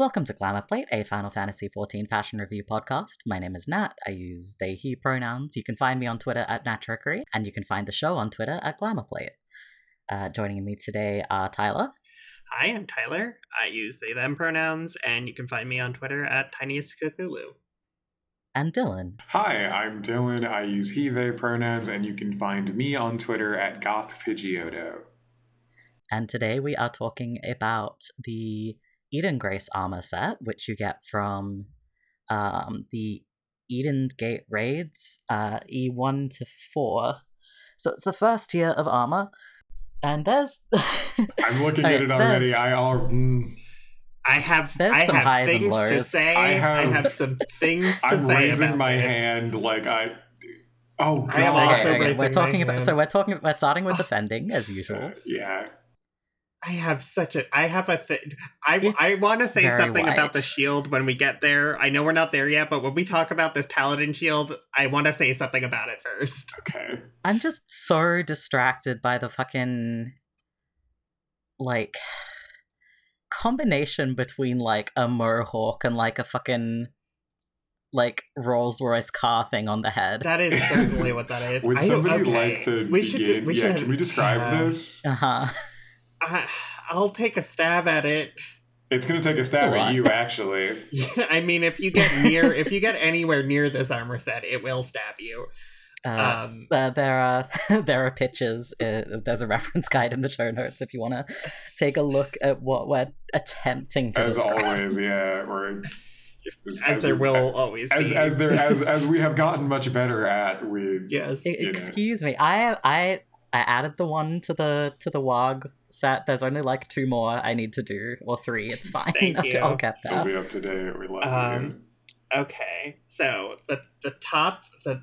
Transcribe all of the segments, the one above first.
Welcome to Glamour Plate, a Final Fantasy XIV fashion review podcast. My name is Nat. I use they, he pronouns. You can find me on Twitter at NatTrickery, and you can find the show on Twitter at Glamour Plate. Uh, joining me today are Tyler. Hi, I'm Tyler. I use they them pronouns, and you can find me on Twitter at Tiniest Cthulhu. And Dylan. Hi, I'm Dylan. I use he, they pronouns, and you can find me on Twitter at GothPidgeotto. And today we are talking about the Eden Grace armor set, which you get from um, the Eden Gate raids, uh, E1 to 4. So it's the first tier of armor. And there's. I'm looking Okay, at it already. I all. Mm, I have There's I some have highs and things to say. I I have- have, some things to I'm say. raising about my this. hand like I. Oh I am god. also okay, okay, we're talking about. hand. So we're talking. We're starting with defending as usual. Uh, yeah. I have such a. I have a thing. I It's I want to say very something about the shield when we get there. I know we're not there yet, but when we talk about this paladin shield, I want to say something about it first. Okay. I'm just so distracted by the fucking like combination between like a mohawk and like a fucking like Rolls Royce car thing on the head. That is certainly what that is. Would I- somebody okay. like to We should. begin? We yeah. should. Can we describe uh, this? Uh huh. I, I'll take a stab at it. It's gonna take a stab a at you, actually. I mean, if you get near, if you get anywhere near this armor set, it will stab you. Uh, Um, uh, there are there are pictures. Uh, there's a reference guide in the show notes if you want to take a look at what we're attempting to As describe. always, yeah. Or as, there we- will always As be. as there as as we have gotten much better at, we yes. E- you know. Excuse me. I I I added the one to the to the WOG set. There's only like two more I need to do, or three. It's fine. Thank I'll, you. I'll get will be up to date. We love Um, you. Okay, so the the top the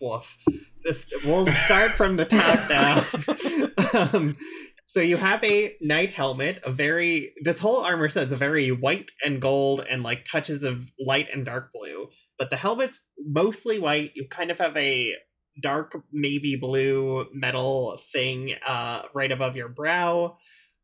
woof. This we'll start from the top down. um, so you have a knight helmet, a very this whole armor set's a very white and gold and like touches of light and dark blue. But the helmet's mostly white. You kind of have a dark navy blue metal thing uh, right above your brow.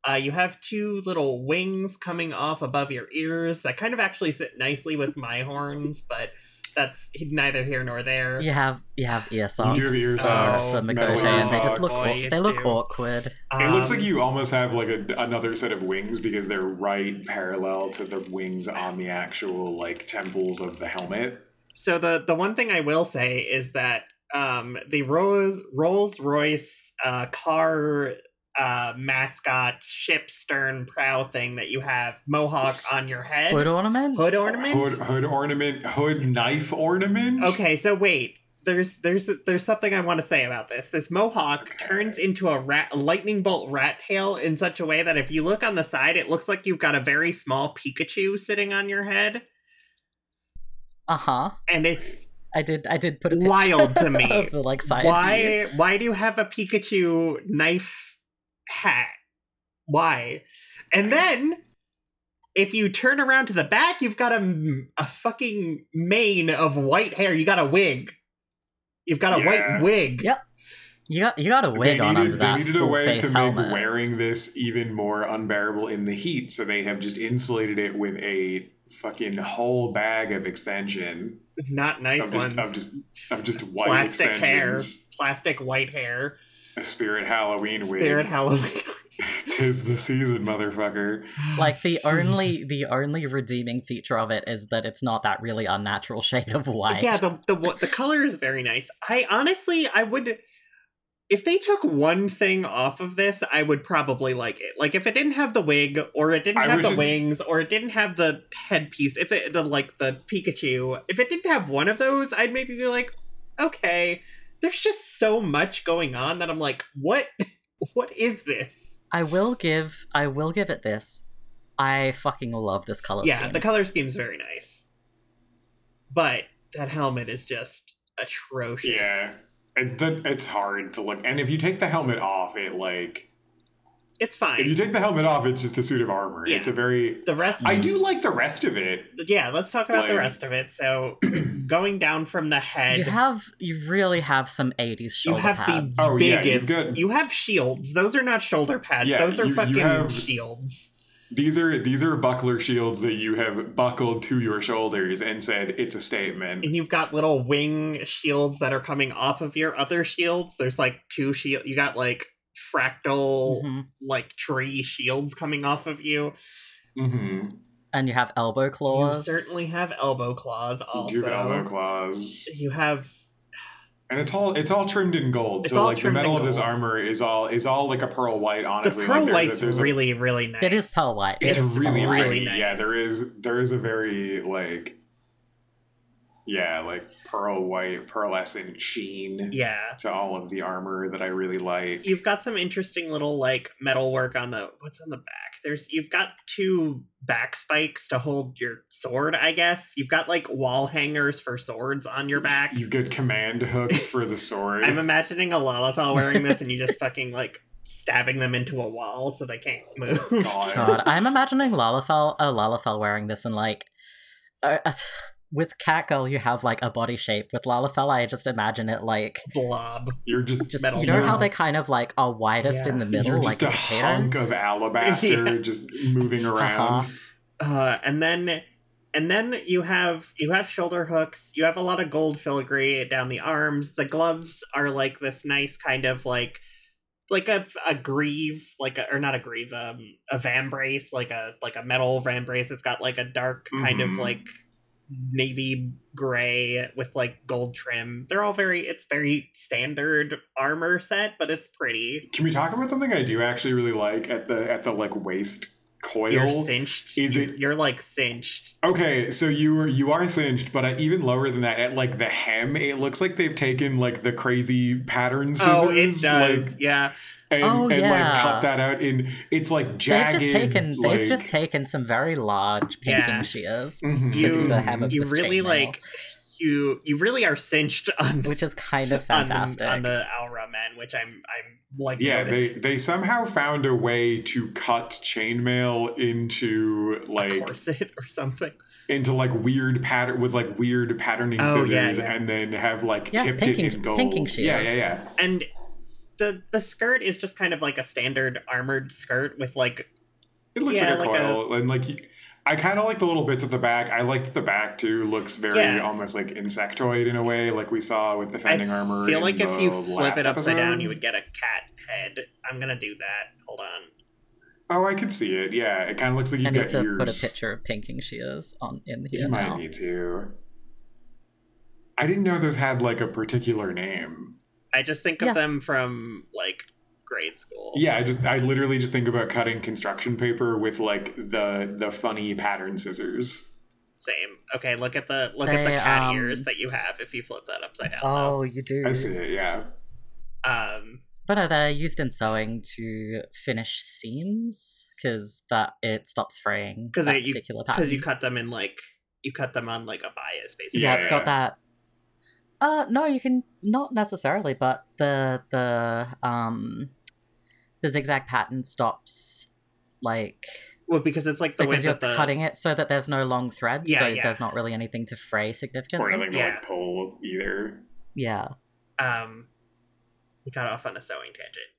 Uh, you have two little wings coming off above your ears that kind of actually sit nicely with my horns, but that's neither here nor there. You have you have ear socks. do have ear socks, for metal Miqo'te, ear and they just look socks. aw- they look Boy, awkward. it looks like Um, you almost have like a, another set of wings because they're right parallel to the wings on the actual like temples of the helmet. So the the one thing I will say is that um, the Rolls Rolls Royce uh, car uh, mascot ship stern prow thing that you have mohawk S- on your head Hood ornament. hood ornament. Hood hood ornament, hood knife ornament. Okay, so wait. There's there's there's something I want to say about this. This mohawk Okay. turns into a rat lightning bolt rat tail in such a way that if you look on the side, it looks like you've got a very small Pikachu sitting on your head, Uh huh. and it's I did I did put a picture Wild to me. of the like side view. why why do you have a Pikachu knife hat? Why? And then if you turn around to the back, you've got a, a fucking mane of white hair. You got a wig. You've got a Yeah. white wig. Yep. You got you got a They wig on needed, under they that needed a way face to helmet. make wearing this even more unbearable in the heat, so they have just insulated it with a fucking whole bag of extension Not nice of just ones. of just of just white Plastic hair. Plastic white hair. Spirit Halloween wig. Spirit Halloween. Tis the season, motherfucker. like the only the only redeeming feature of it is that it's not that really unnatural shade of white. Yeah, the the wa- the color is very nice. I honestly, I would, if they took one thing off of this, I would probably like it. Like if it didn't have the wig, or it didn't I have the wings, or it didn't have the headpiece. If it the like the Pikachu, if it didn't have one of those, I'd maybe be like, okay. There's just so much going on that I'm like, what? What is this? I will give I will give it this. I fucking love this color scheme. yeah, scheme. the color scheme's very nice, but that helmet is just atrocious. Yeah. And then it's hard to look. And if you take the helmet off, it like it's fine. if you take the helmet off, it's just a suit of armor. Yeah. It's a very the rest, I do like the rest of it. yeah let's talk about the rest of it so going down from the head you have you really have some 80s you have pads. Oh, yeah, the biggest got- you have shields those are not shoulder pads Yeah, those are you- you fucking have- shields These are these are buckler shields that you have buckled to your shoulders and said it's a statement. and you've got little wing shields that are coming off of your other shields. There's like two shield. You got like fractal Mhm. like tree shields coming off of you. hmm And you have elbow claws. You certainly have elbow claws. Also, You have elbow claws, You have and it's all it's all trimmed in gold. It's so like the metal of this armor is all is all like a pearl white. Honestly, the pearl like, there's a- white's there's a- really really nice. It is pearl white. It's, It's really, really, nice. yeah. There is there is a very like, yeah, like pearl white, pearlescent sheen Yeah. to all of the armor that I really like. You've got some interesting little like metal work on the what's on the back. There's you've got two back spikes to hold your sword, I guess. You've got like wall hangers for swords on your back. You've got command hooks for the sword. I'm imagining a Lalafell wearing this and you just fucking like stabbing them into a wall so they can't move. God. God, I'm imagining Lalafell, oh, Lalafell wearing this and like, uh, uh, with Catgirl you have like a body shape. With Lalafell, I just imagine it like Blob. You're just just Metal you know how they kind of like are widest in the middle, you're like just a a potato. hunk of alabaster Yeah. just moving around. Uh-huh. Uh, and then and then you have you have shoulder hooks you have a lot of gold filigree down the arms the gloves are like this nice kind of like like a, a greave like a, or not a greave um a vambrace like a like a metal vambrace it's got like a dark kind of Mhm. like navy gray with like gold trim. They're all very it's very standard armor set but it's pretty. Can we talk about something I do actually really like at the at the like waist coil? you're cinched. Is you're, it- you're like cinched. Okay, so you are you are cinched, but uh, even lower than that, at like the hem, it looks like they've taken like the crazy pattern scissors, oh it does. like, yeah and, Oh, and yeah. like cut that out. In it's like They've jagged. just taken like, they've just taken some very large pinking Yeah. shears Mhm. to do the hem of you this really chainmail, like you you really are cinched on which is kind of on fantastic. the, on the Au Ra men, which I'm I'm like Yeah, they noticing they somehow found a way to cut chainmail into a like corset or something. into like weird pattern with like weird patterning Oh, scissors, yeah, yeah. and then have like Yeah, tipped pinking- it in gold. pinking shears. yeah, yeah, yeah. And the the skirt is just kind of like a standard armored skirt with like It looks Yeah, like a like coil, and like I kind of like the little bits at the back. I like the back too looks very Yeah. almost like insectoid in a way, like we saw with the I defending armor. I feel like if you flip it upside down, you would get a cat head. I'm gonna do that. Hold on. Oh, I could see it. Yeah, it kind of looks like I you've need to ears. put a picture of pinking shears on in here You might now. need to. I didn't know those had like a particular name. I just think of Yeah. them from like grade school. Yeah, I just I literally just think about cutting construction paper with like the the funny pattern scissors. Same. Okay, look at the look at the They, cat um, ears that you have if you flip that upside down. Oh, you do. I see it. Yeah. Um But no, they're used in sewing to finish seams because that it stops fraying. 'Cause that it- you- particular pattern. because you cut them in like you cut them on like a bias basically. yeah, Yeah, it's yeah. got that. Uh, no, you can not necessarily, but the the um the zigzag pattern stops like Well, because it's like the because way you're that the cutting it so that there's no long threads, Yeah, so yeah. there's not really anything to fray significantly. Or significantly. nothing to Yeah. like pull either. Yeah, um we got off on a sewing tangent, but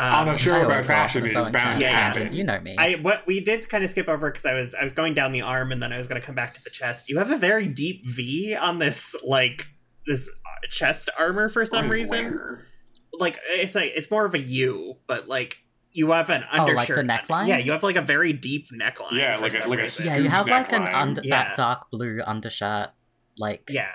On a show I about always go off fashion, it is sewing bound to Yeah, yeah. happen. You know me. I what we did kind of skip over because I was I was going down the arm and then I was going to come back to the chest. You have a very deep V on this like this uh, chest armor for some Wait, reason. where? Like it's like it's more of a U, but like you have an Oh, like undershirt. the neckline? Yeah, you have like a very deep neckline. Yeah, like a- some like a yeah, you scoop have like an under Yeah. that dark blue undershirt, like yeah.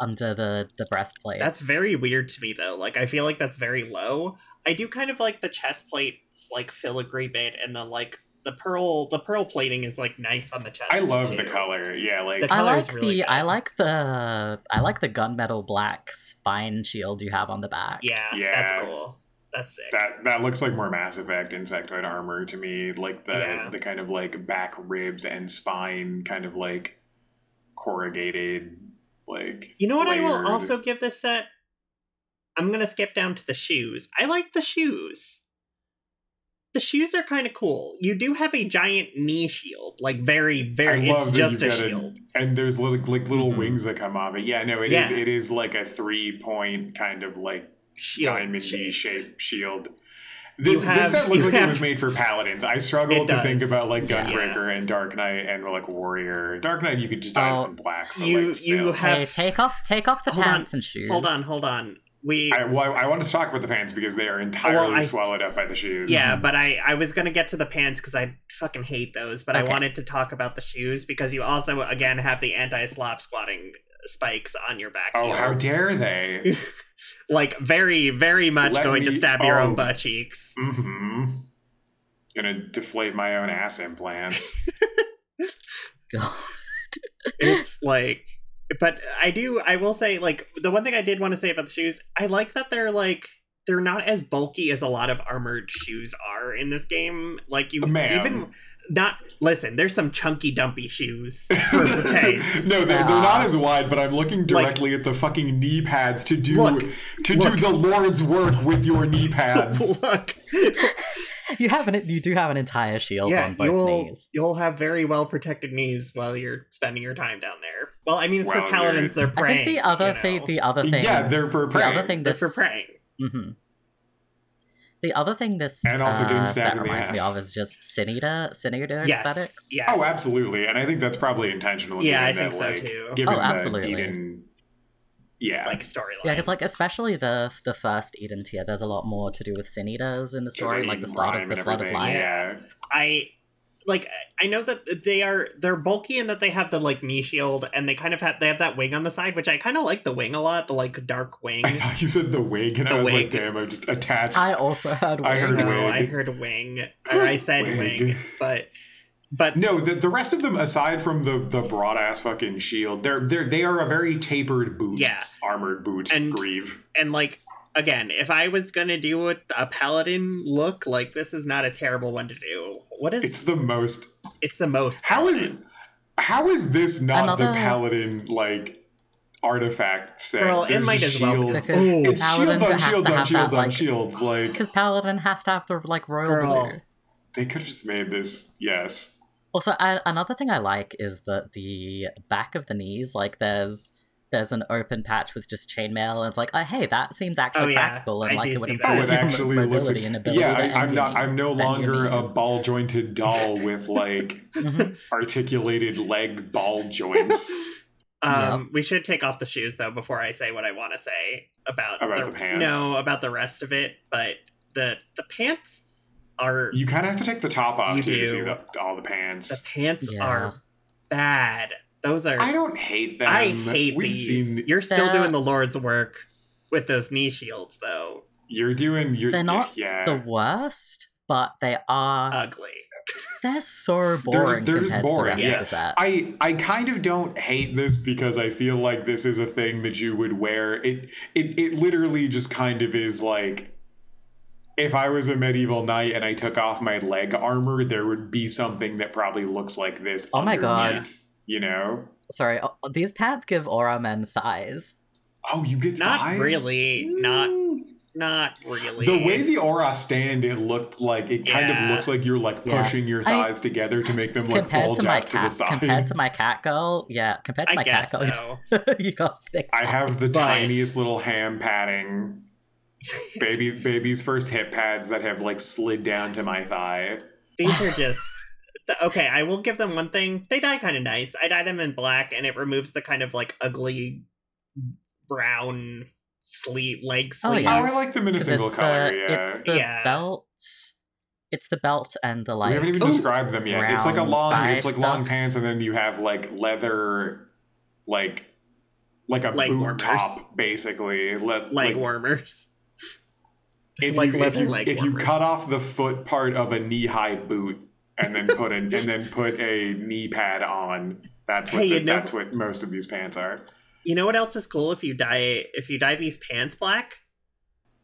under the the breastplate. That's very weird to me though. Like I feel like that's very low. I do kind of like the chest plates like filigree bit and the like the pearl the pearl plating is like nice on the chest. I love too. the color. Yeah, like The I color is like really the I like the I like the gunmetal black spine shield you have on the back. Yeah, Yeah. that's cool. That's sick. that that looks like more Mass Effect insectoid armor to me. Like the Yeah. the kind of like back ribs and spine, kind of like corrugated. Like you know what I will also give this set? I'm gonna skip down to the shoes. I like the shoes. The shoes are kind of cool. You do have a giant knee shield, like very, very. I love It's that just you've a got shield. and there's little like little Mhm. wings that come off it. Yeah, no, it is. Yeah. It is like a three point kind of like Shield diamond shape. shaped shield. This, You have- this set looks you like it was made for paladins. I struggle to think about like Yes. Gunbreaker and Dark Knight and like Warrior. Dark Knight, you could just add Oh, some black. But, you- like, you have- Hey, take off take off the Hold on, pants and shoes. Hold on, hold on. We I, well, I, I want to talk about the pants because they are entirely Well, I- swallowed up by the shoes. Yeah, but I I was gonna get to the pants because I fucking hate those, but I wanted to talk about the shoes because you also again have the anti slop squatting spikes on your back. Oh, heel. how dare they? like very very much Let going to me- stab your oh. own butt cheeks. Mm-hmm. Gonna deflate my own ass implants. God. It's like, but I do. I will say like the one thing I did want to say about the shoes. I like that they're like. They're not as bulky as a lot of armored shoes are in this game. Like you Ma'am. even not listen. There's some chunky dumpy shoes for no, they're, they're not as wide, but I'm looking directly at the fucking knee pads to do Look, to look. do the Lord's work with your knee pads. Look, You have an you do have an entire shield yeah, on both you'll knees. you'll have very well protected knees while you're spending your time down there. Well, I mean, it's Well, for paladins. They're I praying. think the other you thing the other thing yeah, they're for praying. the other thing they're this for praying. hmm The other thing this And also getting uh, stabbed set reminds me of is just Sin Eater, Sin Eater Yes, aesthetics. yes. Oh, absolutely, and I think that's probably intentional. Yeah, given I think that, so, like, too. Given Oh, the absolutely. Eden, yeah, Like storyline. Yeah, because like especially the the first Eden tier, there's a lot more to do with Sin Eaters in the story, they like the start of the and Flood of everything, Light. Yeah, I like I know that they are they're bulky and that they have the like knee shield and they kind of have they have that wing on the side, which I kind of like the wing a lot, the like dark wing. I thought you said the wing, and The I was wig. like, damn, I just attached. I also heard. I wing. heard no, wig. I heard wing or I said Wig. wing, but but No, the, the rest of them, aside from the the broad ass fucking shield, they're they're they are a very tapered boot. Yeah. armored boot. And- greave. and like again, if I was gonna do a, a paladin look, like this is not a terrible one to do. What is It's it's, the most. It's the most how is it? how is this not the paladin like artifact set? Girl, it There's might just as well be. shields. Because Ooh. It's Paladin shields on has shields to on have shields that, on like, shields. Like Because Paladin has to have the like royal Girl. blue. they could have just made this. Yes. Also, I, another thing I like is that the back of the knees, like there's there's an open patch with just chainmail, and it's like, oh hey, that seems actually Oh, yeah. practical, and I like it would see. Oh, it your actually looks. mobility Like, and ability. yeah, I, i'm not. I'm no longer a ball jointed doll with like Mhm. articulated leg ball joints. Um, we should take off the shoes though before I say what I want to say about About the pants. No, about the rest of it, but the the pants are You kind of have to take the top off You too to see the, all the pants. the pants Yeah. are bad. Those are I don't hate them. I hate We've these. seen You're still They're- doing the Lord's work with those knee shields though. you're doing. You're, They're not Yeah. the worst, but they are. Ugly. they're so boring they're just boring, to the rest yeah. of the set. I I kind of don't hate this because I feel like this is a thing that you would wear. It it it literally just kind of is like if I was a medieval knight and I took off my leg armor, there would be something that probably looks like this. Oh my God. You know? Sorry, oh, these pants give Au Ra men thighs. Oh, you get Not thighs? really. Not Mm. not really. The way the Au Ra stand, it looked like it kind of looks like you're like Yeah. pushing your I- thighs together to make them like compared bulge to my out to the cat, side. compared to my cat girl, yeah, compared to I my cat girl, so. you got thick. I have the thighs. Tiniest little ham padding. Baby, baby's first hip pads that have like slid down to my thigh. These are just th- okay. I will give them one thing. They dye kind of nice. I dye them in black, and it removes the kind of like ugly brown sleeve leg Oh, sleeve. Oh, yeah. I like them in a single it's color. the, yeah, It's the Yeah. belt. It's the belt and the like. we like. haven't even Ooh. described them yet. It's like a long. It's like long pants, and then you have like leather, like like a Leg boot warmers. top, basically. Le- leg like, warmers. If like you, leather if you, leg if you cut off the foot part of a knee high boot and then put an and then put a knee pad on, that's what Hey, the, you know- that's what most of these pants are. You know what else is cool if you dye if you dye these pants black?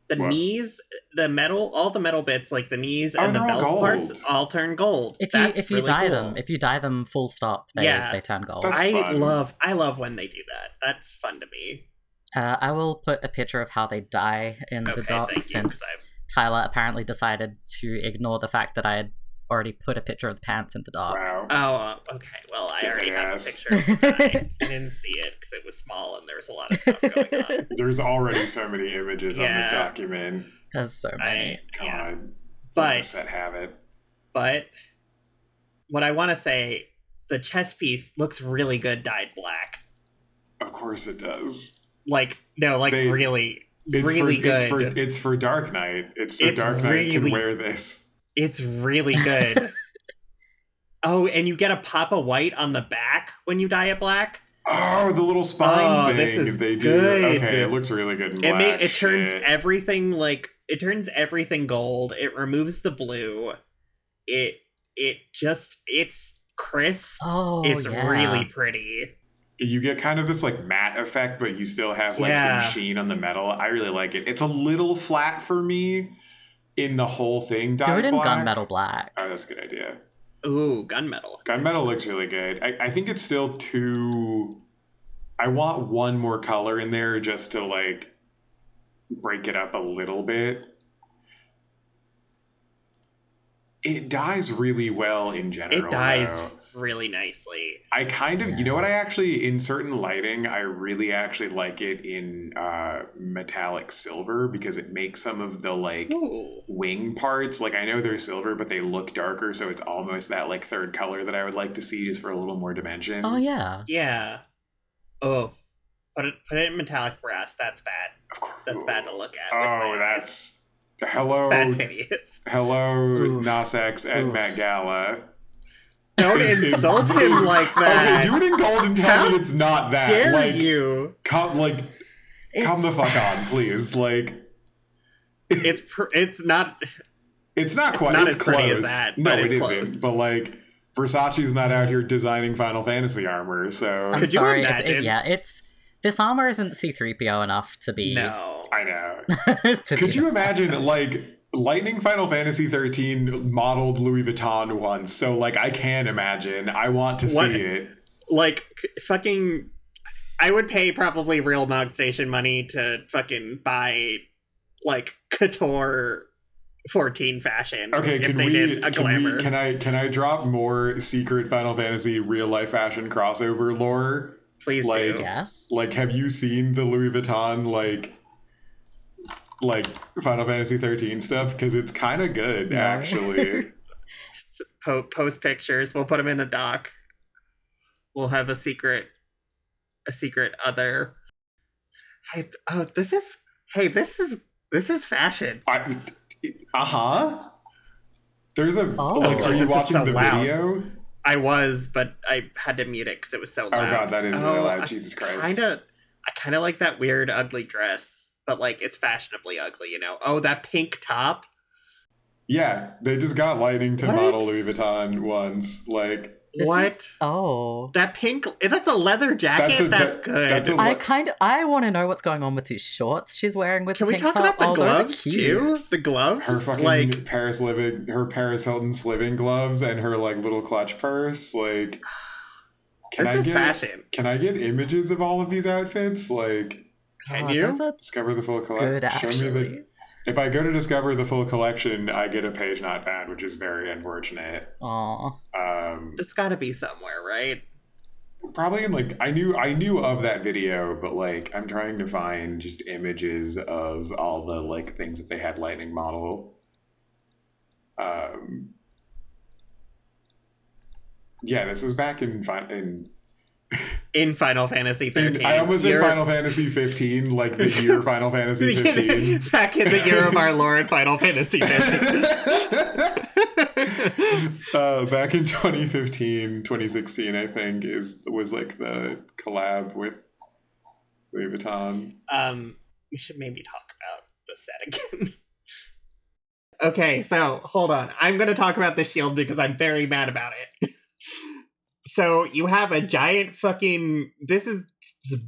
The What? knees, the metal, all the metal bits, like the knees Oh, and the they're all belt parts, all turn gold. if you if you really dye cool. them, if you dye them full stop, they Yeah. they turn gold. That's I fun. love, I love when they do that. That's fun to me. Uh, I will put a picture of how they die in the Okay, doc thank you. 'cause since I- Tyler apparently decided to ignore the fact that I had already put a picture of the pants in the doc. Wow. Oh, uh, okay. Well, I Get already their have a picture. Of. I didn't see it because it was small and there was a lot of stuff going on. There's already so many images on this document. There's so many. I, yeah. God. Let but set have it. but what I want to say, the chess piece looks really good dyed black. Of course it does. Like no, like They- really, It's really for, good. It's for it's for Dark Knight. It's so It's Dark Knight really- can wear this. It's really good. oh, and you get a pop of white on the back when you dye it black. Oh, the little spine Oh, this is they do. good. Okay, it looks really good in It black. ma- it turns Shit. everything like it turns everything gold. It removes the blue. It it just it's crisp. Oh, it's yeah. really pretty. You get kind of this like matte effect, but you still have like Yeah. some sheen on the metal. I really like it. It's a little flat for me in the whole thing. Do dyed it in black. gunmetal black. Oh, that's a good idea. Ooh, gunmetal. Gunmetal looks really good. I, I think it's still too. I want one more color in there just to like break it up a little bit. It dies really well in general. It dies though. Really nicely. I kind of, you know what? I actually, in certain lighting, I really actually like it in uh, metallic silver because it makes some of the like Ooh. wing parts. Like I know they're silver, but they look darker, so it's almost that like third color that I would like to see just for a little more dimension. Oh yeah. Yeah. Oh. Put it put it in metallic brass. That's bad. of course. That's bad to look at. Oh, that's hello, that's hideous. hello, Oof. Nas X and Oof. Met Gala. Don't Is- is- insult him like that. Okay, do it in gold and tell How me it's not that. Dare like, you? come, like, come the fuck on, please. Like, It's pr- it's not. It's not It's quite. not it's as pretty as close. that, no, but it it's isn't. But like, Versace's not out here designing Final Fantasy armor, so I'm Could you sorry. it- it- imagine? yeah, it's this armor isn't C3PO enough to be. No. I know. Could you imagine like Lightning Final Fantasy 13 modeled Louis Vuitton once? So like, I can imagine. I want to What- see it. Like fucking. I would pay probably real Mog Station money to fucking buy like couture 14 fashion. Okay, if can they we, did a can glamour. we? Can I? Can I drop more secret Final Fantasy real life fashion crossover lore? Please like- do. Yes. Like, have you seen the Louis Vuitton like? Like Final Fantasy 13 stuff because it's kind of good No. actually. Po- post pictures. We'll put them in a doc. We'll have a secret, a secret other. Hey, oh, this is. Hey, this is this is fashion. I, uh huh. There's a Oh. like. Are you watching so the loud. video? I was, but I had to mute it because it was so loud. Oh loud. god, that is really loud. Jesus Christ. Kind of, I kind of like that weird, ugly dress, but like it's fashionably ugly, you know. Oh, that pink top. Yeah, they just got Lightning to What? model Louis Vuitton once. Like This what? is- oh. That pink. That's a leather jacket. That's, a- that- good. that's a- I What- kind of I want to know what's going on with these shorts she's wearing with Can the we pink talk top. about the oh, gloves too? The gloves, her fucking like Paris living, her Paris Hilton living gloves, and her like little clutch purse. Like, can this I is get fashion. can I get images of all of these outfits? Like, Can Oh, you? discover the full collection. Show me the. If I go to discover the full collection, I get a page not found, which is very unfortunate. Aw. Um, It's got to be somewhere, right? probably in like I knew I knew of that video, but like I'm trying to find just images of all the like things that they had lightning model. Um Yeah, this was back in in, In Final Fantasy in 13. I almost said You're- Final Fantasy 15, like the year Final Fantasy 15. Back in the year of our Lord, Final Fantasy 15. uh, back in 2015, 2016, I think is was like the collab with Louis Vuitton. um, we should maybe talk about the set again. okay, so hold on. I'm going to talk about the shield because I'm very mad about it. So you have a giant fucking. This is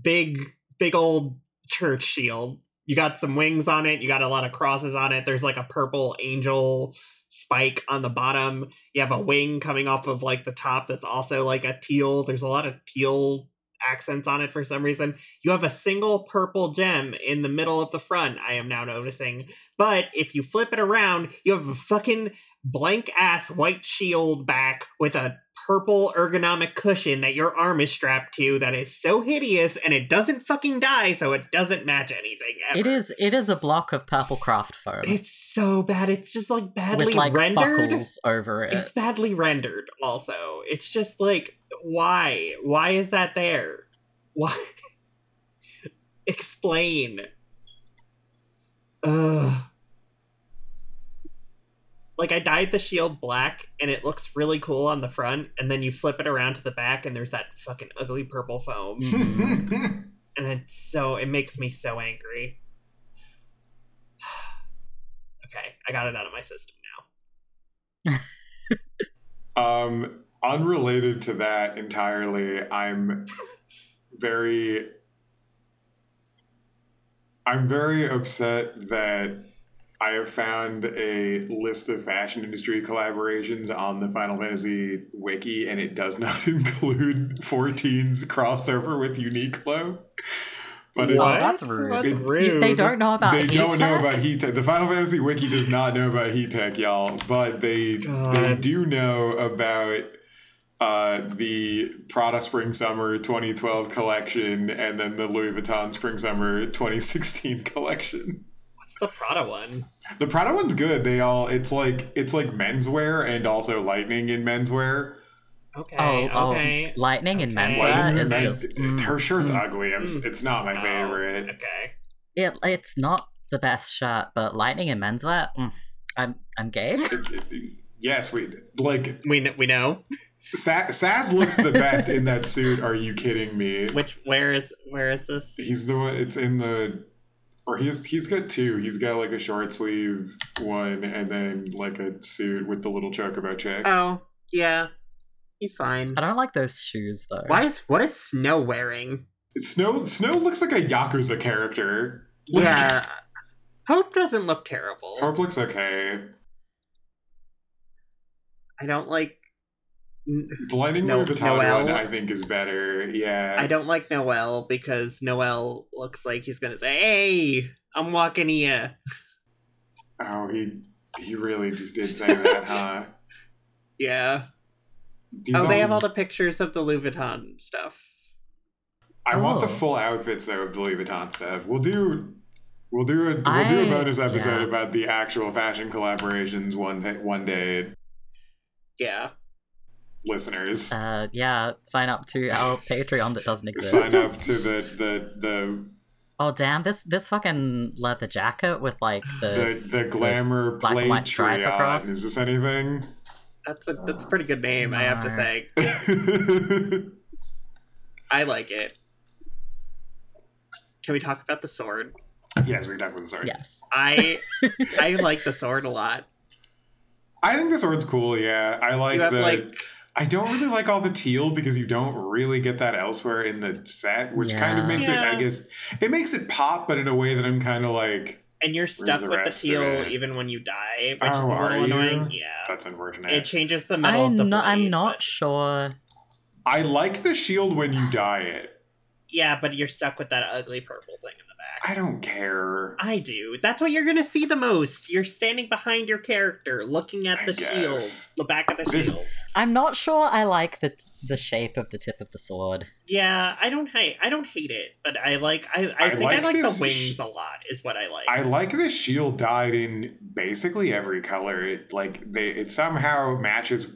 big, big old church shield. You got some wings on it. You got a lot of crosses on it. There's like a purple angel spike on the bottom. You have a wing coming off of like the top that's also like a teal. There's a lot of teal accents on it for some reason. You have a single purple gem in the middle of the front, I am now noticing. But if you flip it around, you have a fucking blank ass white shield back with a purple ergonomic cushion that your arm is strapped to that is so hideous and it doesn't fucking die, so it doesn't match anything. Ever. It is it is a block of purple craft foam It's so bad. It's just like badly with like rendered. buckles over it. It's badly rendered. Also, it's just like why? Why is that there? Why? Explain. Ugh. Like I dyed the shield black, and it looks really cool on the front, and then you flip it around to the back, and there's that fucking ugly purple foam, Mhm. and it's so it makes me so angry. okay, I got it out of my system now. Um, unrelated to that entirely, I'm very I'm very upset that I have found a list of fashion industry collaborations on the Final Fantasy wiki, and it does not include 14's crossover with Uniqlo. But it, What? that's rude. That's It- They don't know about they heat don't know about heat tech. The Final Fantasy wiki does not know about heat tech, y'all, but they they do know about uh, the Prada Spring Summer 2012 collection and then the Louis Vuitton Spring Summer 2016 collection. What's the Prada one? The Prada one's good. They all it's like it's like menswear and also lightning in menswear. Okay. Oh, okay. oh, lightning in Okay. menswear Lightning is men- just mm, her shirt's mm. ugly. I'm, Mm. It's not my Oh, favorite. Okay. it. It's not the best shirt, but lightning in menswear. Mm, I'm I'm gay. It- it- yes, we like We kn- we know Sa- Sazh looks the best in that suit. Are you kidding me? which. Where is where is this? He's the one. It's in the, or he's he's got two. He's got like a short sleeve one, and then like a suit with the little chocobo check. Oh yeah, he's fine. I don't like those shoes though. Why is what is Snow wearing? Snow Snow looks like a yakuza character. Like, Yeah, Hope doesn't look terrible. Hope looks okay. I don't like. N- The Lightning No- Louis Vuitton one, I think, is better. Yeah, I don't like Noel because Noel looks like he's gonna say, "Hey, I'm walking here." Oh, he he really just did say that, huh? Yeah. These oh, they have all the pictures of the Louis Vuitton stuff. I want the Oh. full outfits though of the Louis Vuitton stuff. We'll do we'll do a we'll do a bonus episode yeah. about the actual fashion collaborations one ta- one day, Yeah. Listeners. Uh, yeah, sign up to our Patreon that doesn't exist. Sign up to the the the Oh damn! This this fucking leather jacket with like the, the, the glamour black and white stripe Patreon. across. Is this anything? That's a that's a pretty good name, I have to say. I like it. Can we talk about the sword? Yes, we can talk about the sword. yes. I I like the sword a lot. I think the sword's cool. Yeah, I like you have the. like I don't really like all the teal because you don't really get that elsewhere in the set, which kind of Yeah. makes it. I guess it makes it pop, but in a way that I'm kind of like, and you're stuck the with the teal even when you die, which Oh, is a oh, are little you? annoying. Yeah. that's unfortunate. It changes the metal I'm the not. I'm not but- sure. I like the shield when you dye it. Yeah, but you're stuck with that ugly purple thing in the back. I don't care. I do. That's what you're gonna see the most. You're standing behind your character, looking at I the shield, the back of the This- shield. I'm not sure. I like the the shape of the tip of the sword. Yeah, I don't hate. I don't hate it, but I like. I, I, I think like I like the wings sh- a lot. Is what I like. I like the shield dyed in basically every color. It like they it somehow matches.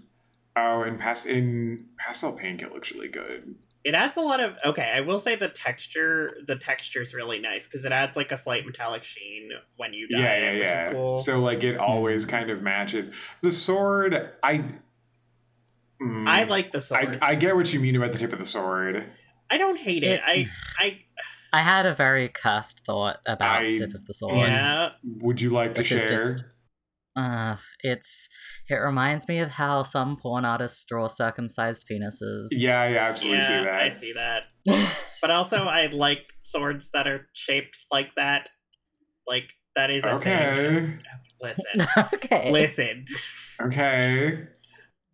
Oh, in past in pastel pink, it looks really good. It adds a lot of. Okay, I will say the texture. The texture is really nice because it adds like a slight metallic sheen when you dye yeah, yeah, which yeah. is cool. So like it always kind of matches the sword. I. Mm, I like the sword. I, I get what you mean about the tip of the sword. I don't hate it. It- I I I had a very cursed thought about I- the tip of the sword. yeah. Would you like to Which is share? just- Uh, it's it reminds me of how some porn artists draw circumcised penises. Yeah, I absolutely yeah, see that. I see that. But also, I like swords that are shaped like that. Like that is a thing. Okay. Listen, okay. listen. Okay.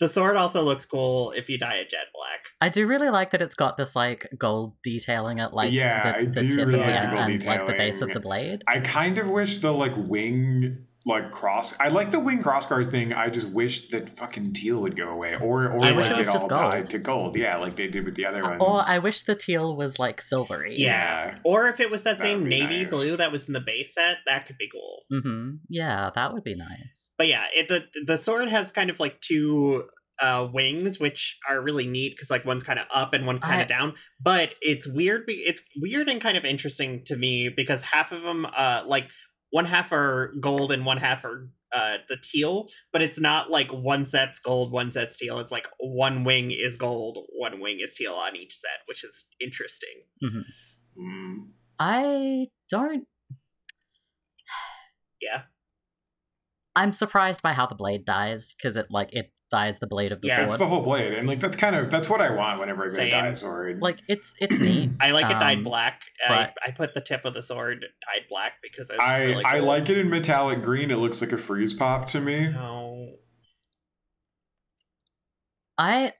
The sword also looks cool if you dye it jet black. I do really like that it's got this like gold detailing at like Yeah, the, I the do tip really of the like end the gold and like the base of the blade. I kind of wish the like wing like cross. I like the wing cross crossguard thing. I just wish that fucking teal would go away, or or I like wish it it, was all just gold. died to gold. Yeah, like they did with the other ones. Or I wish the teal was like silvery. Yeah. Or if it was that That same would navy nice. blue that was in the base set, that could be cool. Mm-hmm. Yeah, that would be nice. But yeah, it the the sword has kind of like two uh wings which are really neat because like one's kind of up and one kind I- of down but it's weird be- it's weird and kind of interesting to me because half of them uh like one half are gold and one half are uh the teal but it's not like one set's gold one set's teal it's like one wing is gold one wing is teal on each set which is interesting Mm. I don't. yeah I'm surprised by how the blade dies because it like it dies the blade of the sword. Yeah, It's the whole blade, and like that's kind of that's what I want whenever I get a Same. die sword. Like it's it's neat. i like it dyed Um, black I, but- I put the tip of the sword dyed black because it's I really I cool. like it in metallic green. It looks like a freeze pop to me. no I.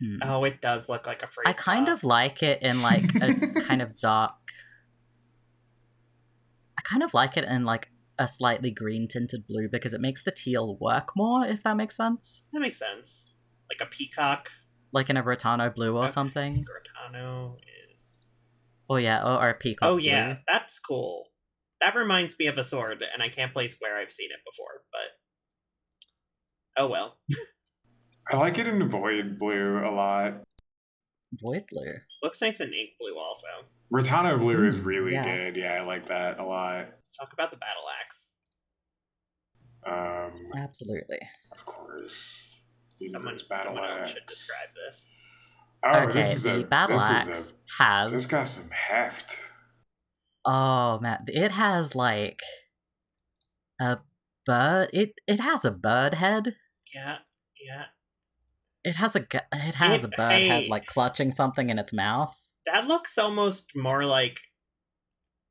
hmm. Oh, it does look like a freeze. I kind pop. of like it in like a kind of dark. I kind of like it in like a slightly green tinted blue because it makes the teal work more, if that makes sense. that makes sense. Like a peacock. Like in a Rhotano blue or Okay. something. Grotano is. Oh yeah, or, or a peacock. Oh yeah, that's cool. That reminds me of a sword, and I can't place where I've seen it before, but oh well. I like it in void blue a lot. Void blue. Looks nice in ink blue also. Rhotano blue is Mm, really yeah. good. Yeah, I like that a lot. Let's talk about the battle axe. Um, Absolutely. of course. Someone, battle someone else should describe this. Oh, okay, this is the a battle this axe is a has. this got some heft. Oh man, it has like a bird. It it has a bird head. Yeah, yeah. It has a gu- it has It- a bird head like clutching something in its mouth. That looks almost more like.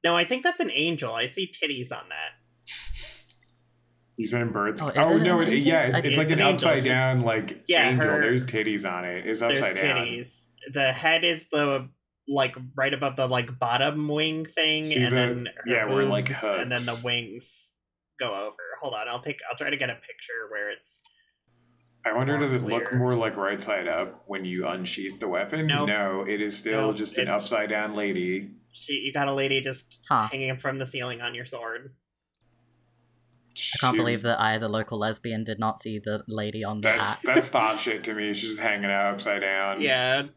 No, I think that's an angel. I see titties on that. You're saying birds? Oh, Oh, it no, it, yeah, it's, it's like It's an, an angel. upside down like Yeah, angel. her- There's titties on it. It's There's upside down. titties. The head is the like right above the like bottom wing thing, See and the- then her yeah, where, like, boobs, and then the wings go over. Hold on, I'll take. I'll try to get a picture where it's. I wonder, does it look more like right side up when you unsheath the weapon? Nope. No, it is still Nope, just an it's- upside down lady. She, you got a lady just Huh. hanging from the ceiling on your sword. I can't believe that I, the local lesbian, did not see the lady on the That's axe. that's thought shit to me. She's just hanging out upside down. Yeah.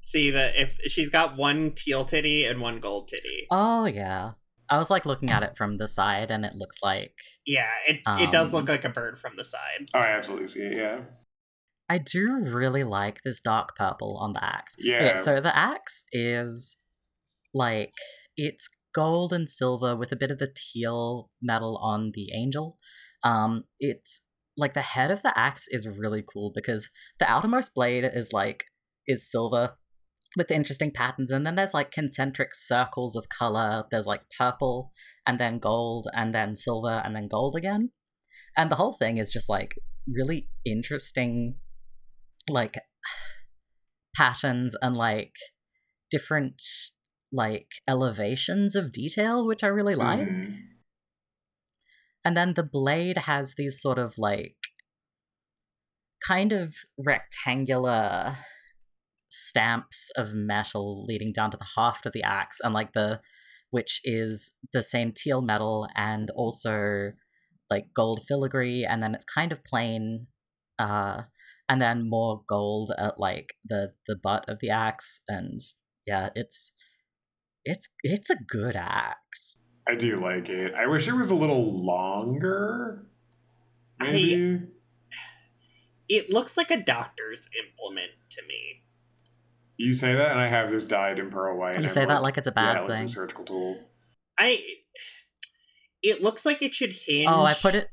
See that if she's got one teal titty and one gold titty. Oh yeah, I was like looking at it from the side, and it looks like Yeah, it it does Um, look like a bird from the side. Oh, I absolutely see it. Yeah. I do really like this dark purple on the axe. Yeah. so the axe is like it's gold and silver with a bit of the teal metal on the angel. Um, it's like the head of the axe is really cool because the outermost blade is like is silver with the interesting patterns and then there's like concentric circles of color. There's like purple and then gold and then silver and then gold again. And the whole thing is just like really interesting like patterns and like different like elevations of detail which i really like. Mhm. and then the blade has these sort of like kind of rectangular stamps of metal leading down to the haft of the axe and like the which is the same teal metal and also like gold filigree and then it's kind of plain uh and then more gold at like the the butt of the axe and yeah it's it's it's a good axe I do like it. I wish it was a little longer. I- Maybe. It looks like a doctor's implement to me. You say that, and I have this dyed in pearl white. you say I'm that like it's a bad yeah, it looks a surgical tool. I. It looks like it should hinge. Oh, I put it.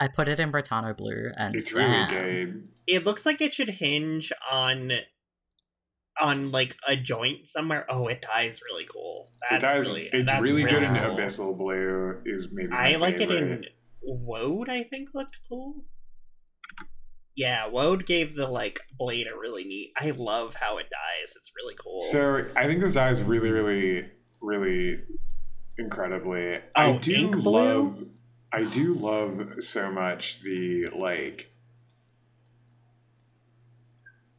I put it in Rhotano blue, and It's really damn. good. It looks like it should hinge on, on like a joint somewhere. Oh, it dies really cool. That's it does. really. it's that's really, good in abyssal blue. Is maybe my I like it in. Woad. I think looked cool. Yeah, Woad gave the like blade a really neat. I love how it dies. It's really cool. So I think this dies really, really, really incredibly. I Oh, do ink blue? love. I do love so much the like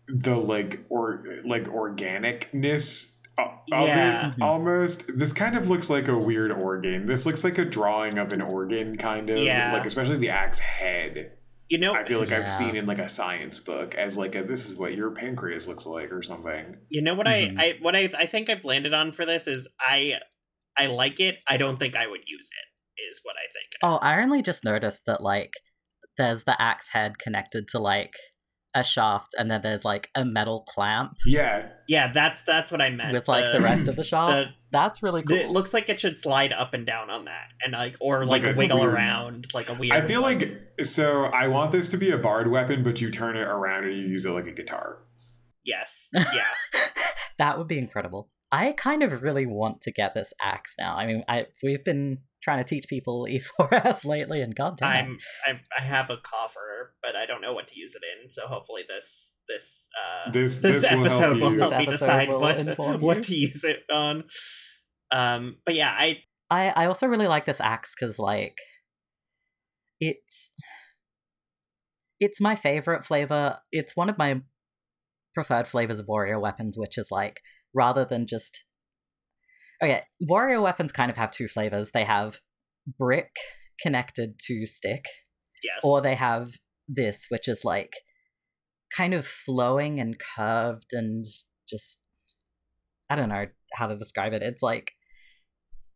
the like or like organicness of Yeah. it Mhm. almost this kind of looks like a weird organ this looks like a drawing of an organ kind of Yeah. like especially the axe head You know, i feel like Yeah. i've seen in like a science book as like a this is what your pancreas looks like or something you know what Mhm. I, I what I I think I've landed on for this is I I like it. I don't think I would use it. Is what I think. Oh, I only just noticed that like there's the axe head connected to like a shaft, and then there's like a metal clamp yeah Yeah, that's that's what I meant. with like the, rest of the shaft. That's really cool. It looks like it should slide up and down on that, and like or like, Like a wiggle weird- around like a weird. i feel like so i want this to be a bard weapon but you turn it around and you use it like a guitar yes, yeah. that would be incredible. I kind of really want to get this axe now. I mean, I we've been trying to teach people E4S lately, and goddamn, I'm, I'm I have a coffer, but I don't know what to use it in. So hopefully this this uh This- this, this will help episode will help, me decide what what to use it on. Um, but yeah, I I I also really like this axe because like it's it's my favorite flavor. It's one of my preferred flavors of warrior weapons, which is like rather than just okay, warrior weapons kind of have two flavors. They have brick connected to stick, yes. or they have this, which is like kind of flowing and curved and just I don't know how to describe it. It's like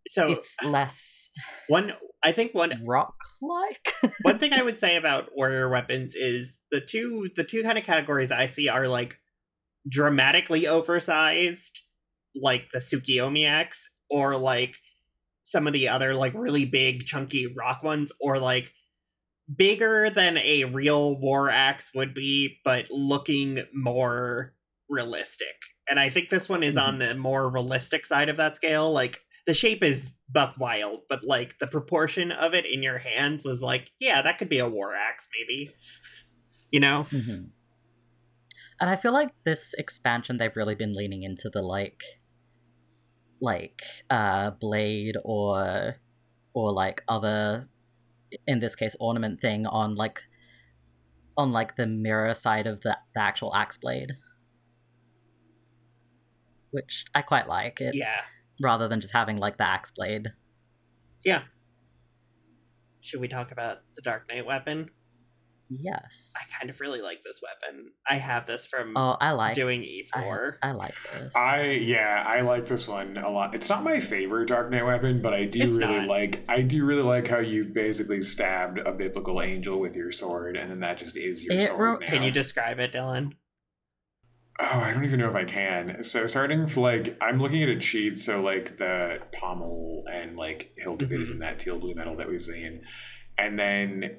so it's less one I think one rock like. one thing I would say about warrior weapons is the two the two kind of categories I see are like dramatically oversized, like the Tsukiyomi axe, or like some of the other like really big chunky rock ones, or like bigger than a real war axe would be, but looking more realistic. And I think this one is on the more realistic side of that scale. Like the shape is buck wild, but like the proportion of it in your hands is like, yeah, that could be a war axe, maybe. You know? Mhm. And I feel like this expansion they've really been leaning into the like like uh blade or or like other in this case ornament thing on like on like the mirror side of the, the actual axe blade. Which I quite like it Yeah. rather than just having like the axe blade. Yeah should we talk about the Dark Knight weapon? Yes. I kind of really like this weapon. I have this from Oh, I like doing E4. I like this. I yeah, I like this one a lot. It's not my favorite Dark Knight weapon, but I do It's really not. like I do really like how you basically stabbed a biblical angel with your sword, and then that just is your It sword. ro- now. Can you describe it, Dylan? Oh, I don't even know if I can. So starting from like I'm looking at a cheat, so like the pommel and like hilt of it is in mm-hmm. that teal blue metal that we've seen, and then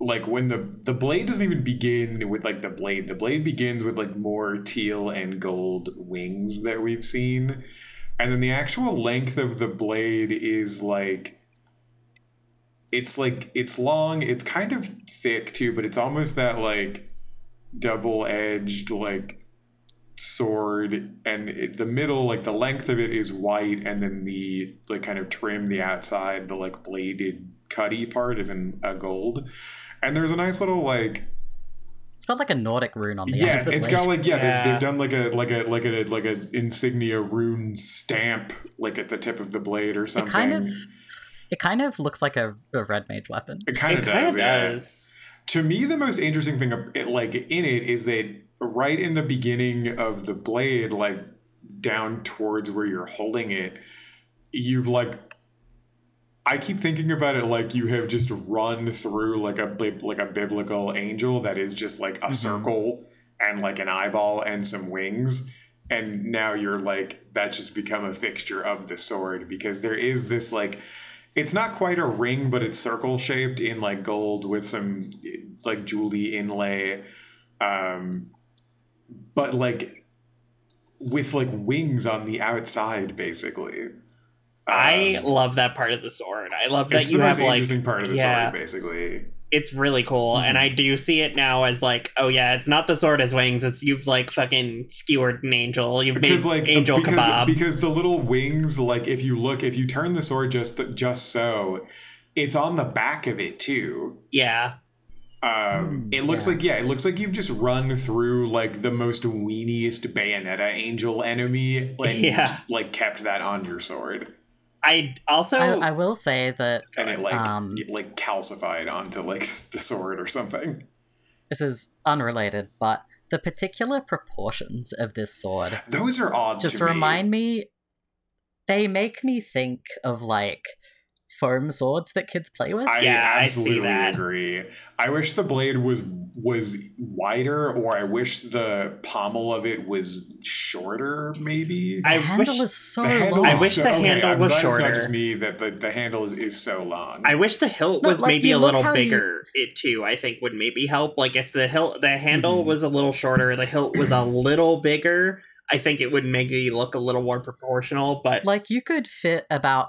like when the the blade doesn't even begin with like the blade. The blade begins with like more teal and gold wings that we've seen, and then the actual length of the blade is like it's like it's long. It's kind of thick too, but it's almost that like double edged like sword and it, the middle like the length of it is white and then the like kind of trim the outside the like bladed cutty part is in a gold and there's a nice little like it's got like a Nordic rune on the yeah of the it's blade. got like yeah, Yeah. They, they've done like a like a like a like a insignia rune stamp like at the tip of the blade or It something kind of it kind of looks like a, a red mage weapon. it kind of it kinda does, yeah. does. to me the most interesting thing uh, like in it is that right in the beginning of the blade like down towards where you're holding it you've like i keep thinking about it like you have just run through like a like a biblical angel that is just like a Mhm. circle and like an eyeball and some wings. And now you're like that's just become a fixture of the sword because there is this like it's not quite a ring but it's circle shaped in like gold with some like jewelry inlay. Um but like with like wings on the outside basically I Um, love that part of the sword. I love that it's you the most have like interesting part of the yeah. sword basically it's really cool and Mhm. i do see it now as like oh yeah it's not the sword as wings it's you've like fucking skewered an angel you've because made like angel because, kebab because the little wings like if you look if you turn the sword just just so it's on the back of it too. Yeah. Um, Mm, it looks yeah. like yeah, it looks like you've just run through like the most weeniest Bayonetta angel enemy and Yeah. just like kept that on your sword, I also I, I will say that and it like Um, it, like calcified onto like the sword or something. this is unrelated, but the particular proportions of this sword Those are odd. just to me. remind me. They make me think of like foam swords that kids play with. I Yeah, I see absolutely that. agree. I wish the blade was was wider, or I wish the pommel of it was shorter. Maybe the I handle wish- is so the handle long. I wish so- the okay, handle I'm was glad It's not shorter. just me that the, the handle is, is so long. I wish the hilt No, was like, maybe a little how you- bigger. It too, I think, would maybe help. Like if the hilt, the handle Mhm. was a little shorter, the hilt was a little bigger. I think it would make it look a little more proportional. But like you could fit about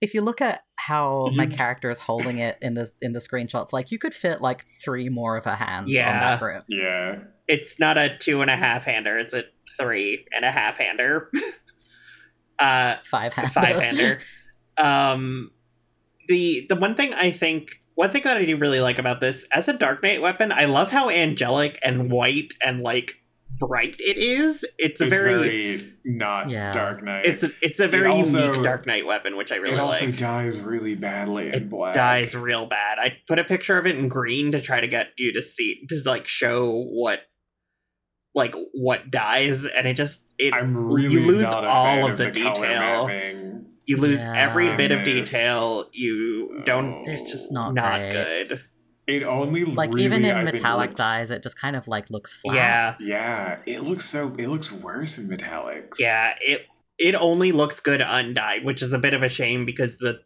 if you look at how my character is holding it in the in the screenshots like you could fit like three more of her hands on Yeah. that grip yeah, it's not a two and a half hander; it's a three and a half hander. uh, five hand five hander. Um, the the one thing I think, one thing that I do really like about this as a Dark Knight weapon, I love how angelic and white and like bright it is. It's a it's very, very, not Yeah. Dark Knight. it's a, it's a very also- unique Dark Knight weapon, which I really it also like. dyes really badly in It black. dyes real bad. I put a picture of it in green to try to get you to see to like show what like what dyes, and it just it I'm really you lose not a all fan of of the, the, color detail. mapping. You lose Yeah. every bit of detail. You don't. Oh. It's just not not great. good. It only looks like really, even in I metallic looks- dyes it just kind of like looks flat Yeah, Yeah, it looks so. It looks worse in metallics. yeah. It it only looks good undyed, which is a bit of a shame because the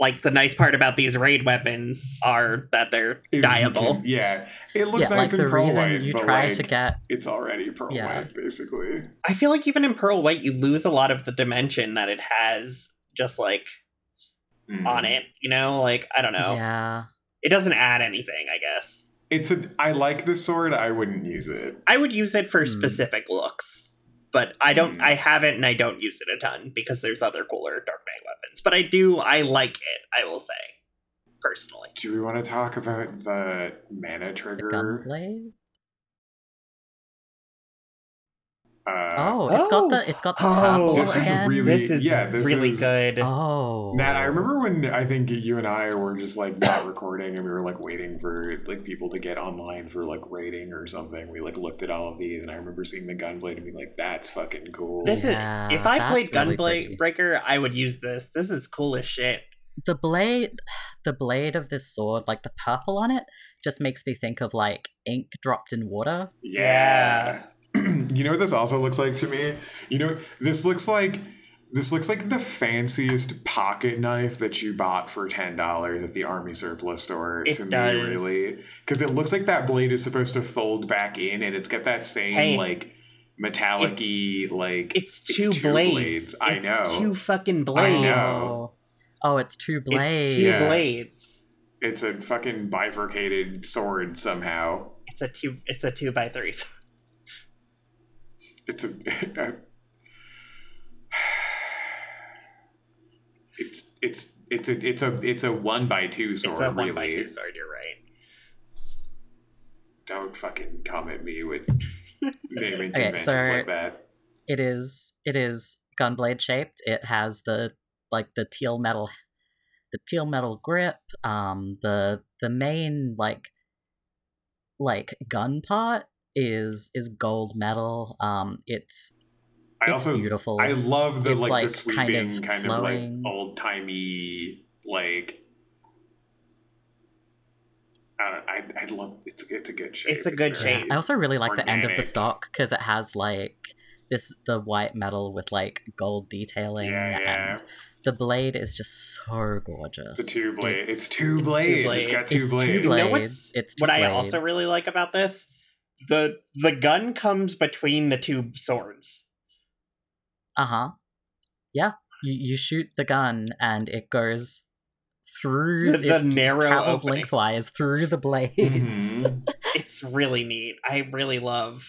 like the nice part about these raid weapons are that they're Is dyeable. can- yeah, it looks yeah nice like in the pearl reason white, you but try like, to get it's already pearl Yeah. white, basically. I feel like even in pearl white, you lose a lot of the dimension that it has just like Mm. on it. You know, like I don't know. yeah It doesn't add anything. I guess It's a. I like the sword. I wouldn't use it. I would use it for Hmm. specific looks, but I don't. Hmm. I haven't, and I don't use it a ton because there's other cooler Dark Knight weapons. But I do. I like it. I will say, personally. Do we want to talk about the mana the trigger? gunblade Uh, oh it's got the it's got the Oh, purple This is again. really- This is yeah, this really is- good. oh Matt, I remember when I think you and I were just like not recording and we were like waiting for like people to get online for like rating or something. We like looked at all of these and I remember seeing the gunblade and being like, that's fucking cool. This Yeah, is. If I played really Gunblade pretty. Breaker, I would use this. This is cool as shit. the blade the blade of this sword like the purple on it just makes me think of like ink dropped in water Yeah. you know what this also looks like to me? You know, this looks like this looks like the fanciest pocket knife that you bought for ten dollars at the army surplus store. It to does. me, really, because it looks like that blade is supposed to fold back in, and it's got that same Hey, like metallic-y like. It's two, blades. I It's know. Two fucking blades. know. oh, oh it's two blades It's two Yes. blades. It's a fucking bifurcated sword somehow. It's a two. It's a two by three. It's a. it's it's it's a it's a it's a one by two sword. it's a one really, by two sword. You're right. don't fucking come at me with naming Okay, conventions so- like that. it is it is gunblade shaped it has the like the teal metal the teal metal grip um the the main like like gun part is is gold metal um it's I it's also beautiful I love the It's, like, like, the kind of kind of, like old timey like. I, don't, I I love it's it's a good shape. It's a good very- shape. I also really like the end of the stock because it has like this the white metal with like gold detailing Yeah, yeah. and the blade is just so gorgeous. The two blade. It's, It's- two it's two blades. It's got two it's blades. two You know what's- it's two what I also really like about this, the the gun comes between the two swords. Uh huh. Yeah. You you shoot the gun and it goes through The- the it narrow travels opening. lengthwise through the blades. Mhm. It's really neat. I really love.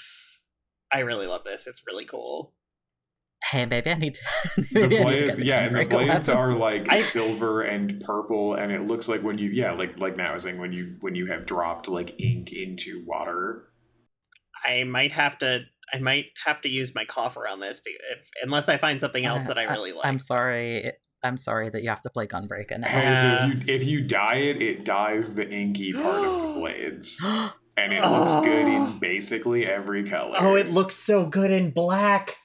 I really love this. It's really cool. Hey, maybe I need to. The maybe I need to blades, yeah, and the blades weapon. are like I- silver and purple, and it looks like when you, yeah, like like Matt was saying, when you when you have dropped like ink into water. I might have to. I might have to use my coffer on this, if, unless I find something else that I really like. I'm sorry. I'm sorry that you have to play Gunbreaker now. Hey, so Uh, if you if you dye it, it dyes the inky part of the blades, and it looks good in basically every color. oh, it looks so good in black.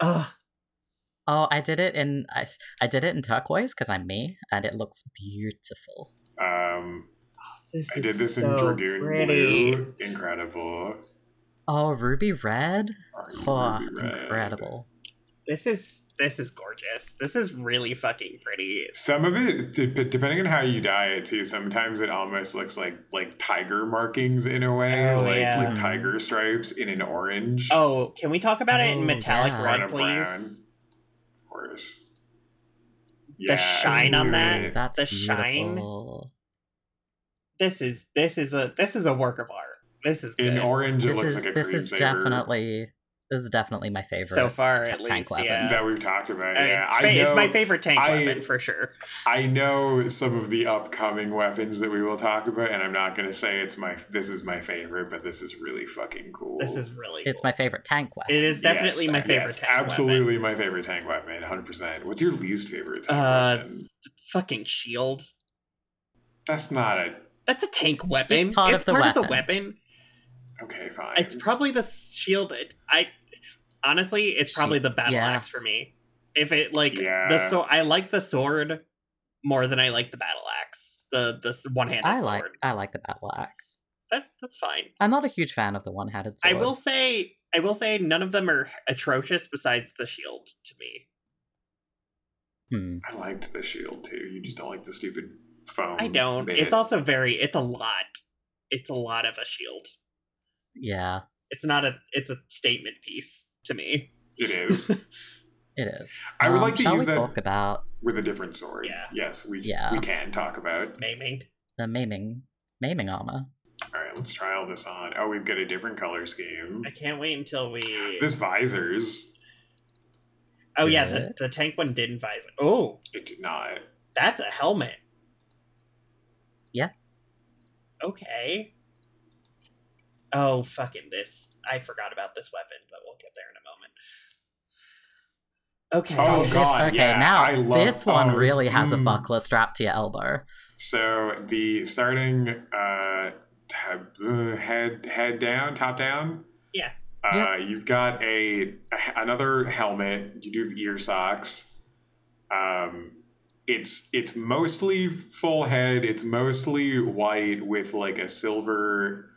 Ugh. oh, I did it in I, I did it in turquoise because I'm me, and it looks beautiful. Um, This I is did this in dragoon pretty. blue. Incredible. Oh, ruby red. Oh, ruby red? incredible. This is this is gorgeous. This is really fucking pretty. Some of it, depending on how you dye it too, sometimes it almost looks like like tiger markings in a way, Oh, like yeah. like tiger stripes in an orange. Oh, can we talk about it in Oh, metallic yeah. red, a brown, please? of course. The shine on that? it. That's The shine. This is this is a this is a work of art. This is good. in orange, it This looks is like a this is saver definitely this is definitely my favorite. so far, at tank least. weapon. Yeah, that we've talked about. I mean, yeah, it's, I know. it's my favorite tank I- weapon for sure. I know some of the upcoming weapons that we will talk about, and I'm not going to say it's my. This is my favorite, but this is really fucking cool. This is really. It's cool. my favorite tank weapon. It is definitely Yes, my favorite yes, tank weapon. absolutely my favorite tank weapon. 100. percent What's your least favorite tank Uh, weapon? Fucking shield. That's not a. That's a tank weapon. It's part of the weapon. weapon. Okay, fine. It's probably the shield. I honestly, it's probably the battle Yeah. axe for me. If it like the Yeah. so, I like the sword more than I like the battle axe. The the one handed I sword. like I like the battle axe. That that's fine. I'm not a huge fan of the one-handed I sword. will say I will say none of them are atrocious besides the shield to me. Hmm. I liked the shield too. You just don't like the stupid foam. I don't. bit. It's also very it's a lot. It's a lot of a shield. Yeah, It's not a it's a statement piece to me. It is it is. I would Um, like to shall use we that- talk about with a different sword. Yeah. Yes, we Yeah. we can talk about. Maiming. the maiming maiming armor? All right, let's try all this on. Oh, we've got a different color scheme. I can't wait until we This visors, Oh yeah, the, the tank one didn't visor. Oh, it did not. that's a helmet. Yeah. Okay. Oh fucking this! I forgot about this weapon, but we'll get there in a moment. Okay. Oh, This- God, okay, yeah, now I love- this one oh, this- really has a mm. buckler strapped to your elbow. So the starting uh, tab, uh head head down, top down. Yeah. Uh, You've got a, a- another helmet. You do have ear socks. Um, it's it's mostly full head. It's mostly white with like a silver,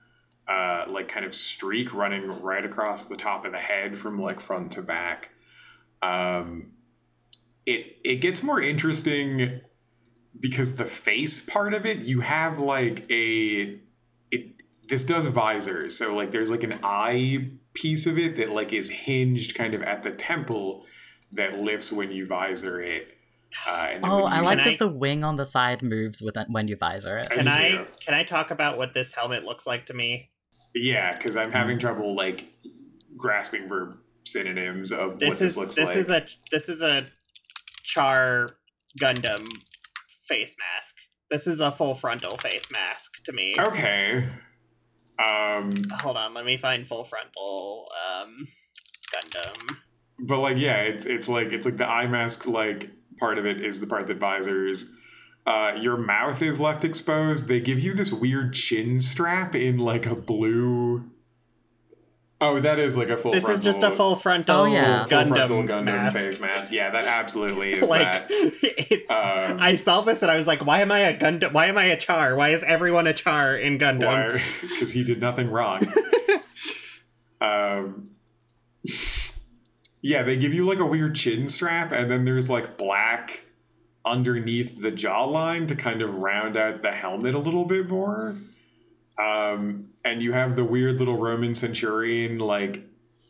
uh, like kind of streak running right across the top of the head from like front to back. Um, it it gets more interesting because the face part of it, you have like a it. This does visors, so like there's like an eye piece of it that like is hinged kind of at the temple that lifts when you visor it. Uh, and Oh, I like Can that the wing on the side moves with when you visor it. Can I can I talk about what this helmet looks like to me? Yeah, because I'm having trouble like grasping for synonyms of what This this is looks this like. This is a this is a Char Gundam face mask. This is a full frontal face mask to me. okay. Um, Hold on, let me find full frontal um Gundam. but like yeah, it's it's like it's like the eye mask like part of it is the part that visors. Uh, your mouth is left exposed. They give you this weird chin strap in like a blue. Oh, that is like a full. This is just a full frontal Oh, yeah. full Gundam, frontal Gundam mask. face mask. Yeah, that absolutely is like that. it's, Um, I saw this and I was like, why am I a Gundam? Why am I a Char? Why is everyone a Char in Gundam? because he did nothing wrong. um, yeah, they give you like a weird chin strap, and then there's like black underneath the jawline to kind of round out the helmet a little bit more. Um, and you have the weird little Roman centurion like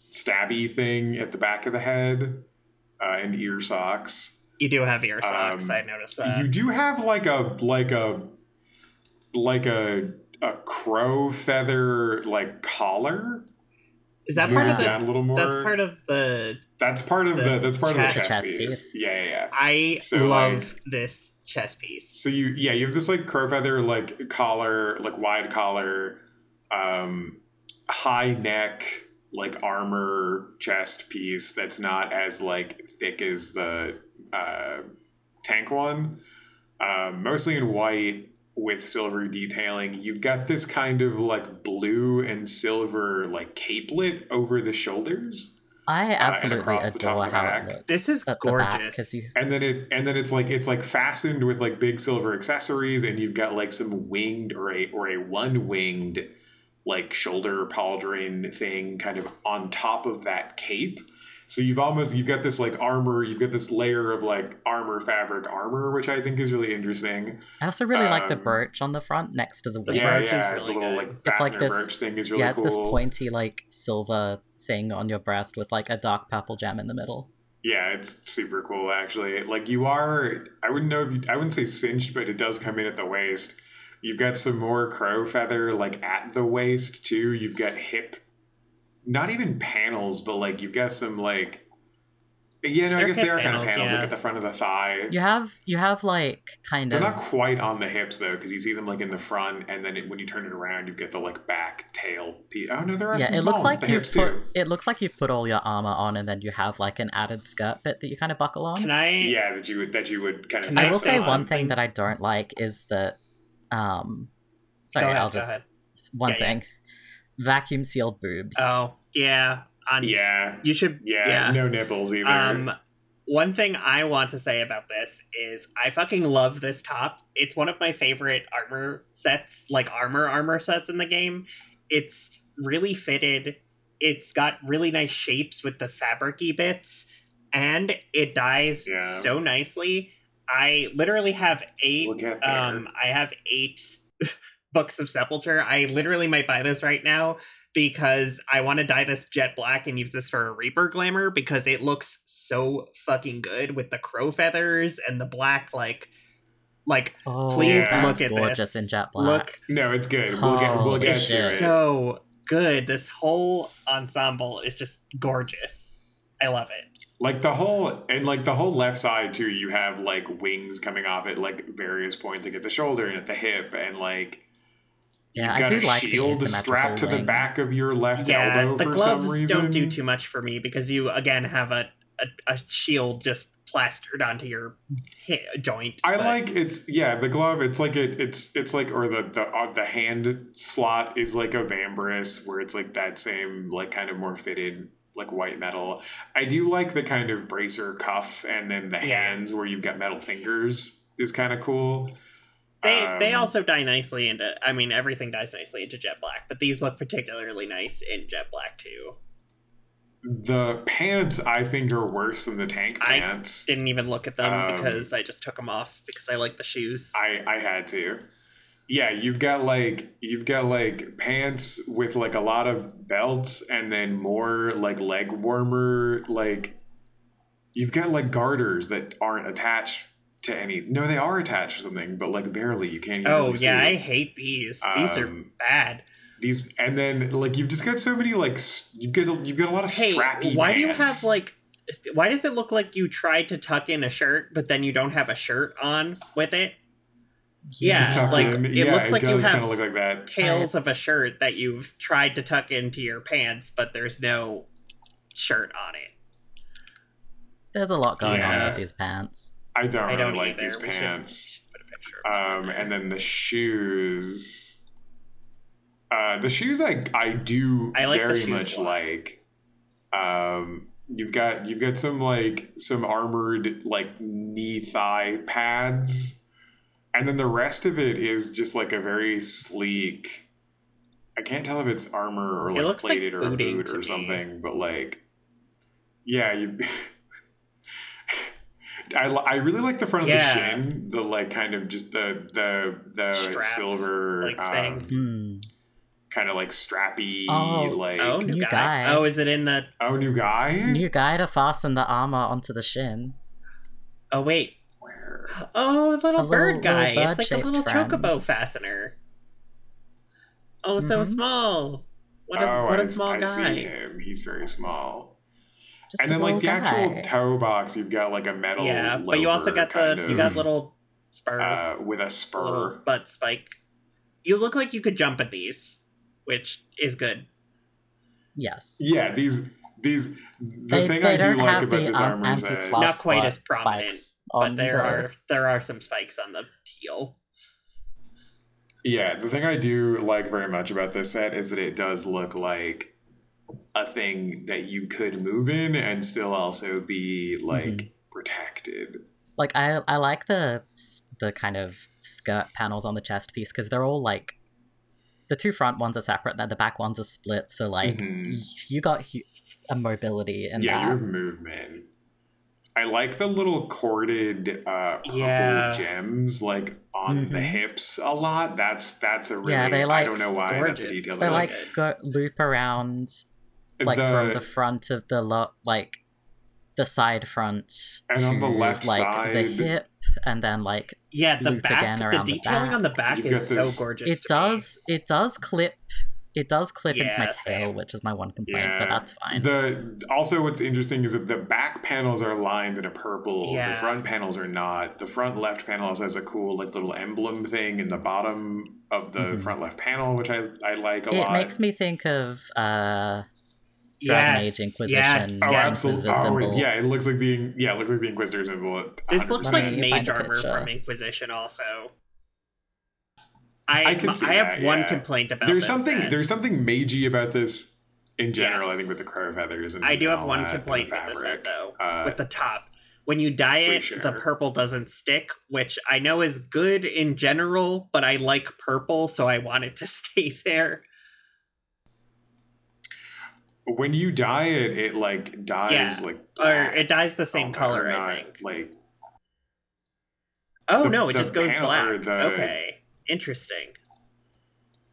stabby thing at the back of the head, uh, and ear socks. You do have ear socks. Um, I noticed that. You do have like a like a like a a crow feather like collar Is that part of the? down a little more. That's part of the. That's part of the the, that's part of the chest- chess, chess piece. piece. Yeah, yeah, yeah. I So, love like- this chess piece. So you yeah, you have this like crow feather like collar, like wide collar, um high neck, like armor chest piece that's not as like thick as the uh tank one. Um mostly in white with silver detailing. You've got this kind of like blue and silver like capelet over the shoulders. I uh, absolutely across the top adore of the how back. it looks. This is gorgeous. the back, you- and then it and then it's like it's like fastened with like big silver accessories and you've got like some winged or a or a one winged like shoulder pauldron thing kind of on top of that cape so you've almost you've got this like armor you've got this layer of like armor fabric armor which i think is really interesting I also really like the Um, brooch on the front next to the wing. yeah brooch yeah really the little good. like It's like this- brooch thing is really yeah, it's cool this pointy like silver thing on your breast with like a dark purple gem in the middle. Yeah, it's super cool actually. Like you are, I wouldn't know if you, I wouldn't say cinched, but it does come in at the waist. You've got some more crow feather like at the waist too. You've got hip, not even panels, but like you've got some like, yeah, no, I They're guess they hip are kind of panels, panels like at the front of the thigh. You have you have like kind of They're not quite on the hips though, because you see them like in the front, and then it, when you turn it around, you get the like back tail piece. Oh no, there are yeah. some It looks like you've put too. it looks like you've put all your armor on, and then you have like an added skirt bit that you kind of buckle on. Can I? Yeah, that you would that you would kind of. Can I I will say say one thing that I don't like is that um sorry, go ahead, I'll go just ahead. one Yeah, yeah. thing. Vacuum sealed boobs. Oh yeah. On Yeah, you should. yeah, Yeah. no nipples either. Um, one thing I want to say about this is I fucking love this top. It's one of my favorite armor sets, like armor armor sets in the game. It's really fitted. It's got really nice shapes with the fabricy bits, and it dyes Yeah. so nicely. I literally have eight. We'll. Um, I have eight books of sepulture. I literally might buy this right now because I want to dye this jet black and use this for a Reaper glamour because it looks so fucking good with the crow feathers and the black like like oh, please that's look at gorgeous this. in jet black. look no, it's good. We'll get we'll get it's to it. so good. This whole ensemble is just gorgeous. I love it. like the whole and like the whole left side too. You have like wings coming off at like various points, like at the shoulder and at the hip, and like yeah, you've I got do a like the shield asymmetrical strapped to the back of your left Yeah, elbow the for some gloves reason. don't do too much for me because you again have a a, a shield just plastered onto your hi- joint. I but- like it's yeah the glove it's like it it's it's like or the the uh, the hand slot is like a Vambrace where it's like that same like kind of more fitted like white metal. I do like the kind of bracer cuff and then the Yeah. hands where you've got metal fingers is kind of cool. They they Um, also dye nicely into. I mean, everything dyes nicely into jet black, but these look particularly nice in jet black too. the pants I think are worse than the tank I pants. Didn't even look at them Um, because I just took them off because I like the shoes. I I had to. Yeah, you've got like you've got like pants with like a lot of belts and then more like leg warmer like you've got like garters that aren't attached to any no they are attached to something but like barely you can't even oh really yeah, I hate these. These are Um, bad. these and then like you've just got so many like you've got you've got a lot of Hey, strappy why do you have like? Why does it look like you tried to tuck in a shirt, but then you don't have a shirt on with it? Yeah, like, in? it Yeah, looks like you does have kinda look like that Tails of a shirt that you've tried to tuck into your pants, but there's no shirt on it. There's a lot going on with these pants. I don't I really don't like either. these We pants we should put a picture of um, and then the shoes. Uh, the shoes I I do I like very much like. Um, you've got you've got some like some armored like knee thigh pads, and then the rest of it is just like a very sleek. I can't tell if it's armor or It like looks like plated or a boot or me. something, but like, yeah, you. I, I really like the front of Yeah. the shin, the like kind of just the the the Strap, silver like, um, thing. Hmm. kind of like strappy Oh. like Oh, new, new guy. guy. Oh, is it in the? Oh new guy New guy to fasten the armor onto the shin. Oh wait. where Oh, a little A bird little- guy. little it's like a little friend. chocobo fastener. Oh, so Mhm. small. What a oh, what a I, small I guy. see him. He's very small. Just and then like the little actual guy. toe box, you've got like a metal. Yeah, but you also got the kind you got little spur, uh, with a little spur. butt spike. You look like you could jump at these, which is good. yes. Yeah, these these the They, thing they I do like about the this um, armor is that Not quite as prominent, But on there the- are there are some spikes on the heel. Yeah, the thing I do like very much about this set is that it does look like a thing that you could move in and still also be like Mhm. protected. like I I like the the kind of skirt panels on the chest piece because they're all like the two front ones are separate, then the back ones are split. So like Mhm. you got a mobility and yeah, you that. have movement. I like the little corded uh purple Yeah. gems like on the Mhm. hips a lot. That's that's a really Yeah, they, I don't know why that's a detail. They that I like go loop around like from the front of the lo- like the side front And on the left like the hip and then like Yeah, the back, again the around the detailing on the back You've is this- so gorgeous. it to me. does it does clip it does clip into my tail same. which is my one complaint Yeah. but that's fine The also what's interesting is that the back panels are lined in a purple. The front panels are not. The front left panel also has a cool like little emblem thing in the bottom of the Mhm. front left panel, which I I like a lot. it lot. makes me think of uh Dragon yes, Age Inquisition. Yes, Oh, absolutely! Oh, symbol. yeah, it looks like the yeah, it looks like the Inquisitor symbol. This looks 100%. like Let me mage armor from Inquisition. Also, I I can see I have that, one yeah. complaint about there's this something set. there's something magey about this in general. I think with the crow feathers and I do and have one that, and the complaint with this fabric. set though. Uh, with the top. When you dye for it, the purple doesn't stick, which I know is good in general, but I like purple, so I want it to stay there. When you dye it, it like dyes Yeah. like Or it dyes the same Oh, color, or I think. Like Oh the- no, it just goes panel- black. the- Okay, interesting.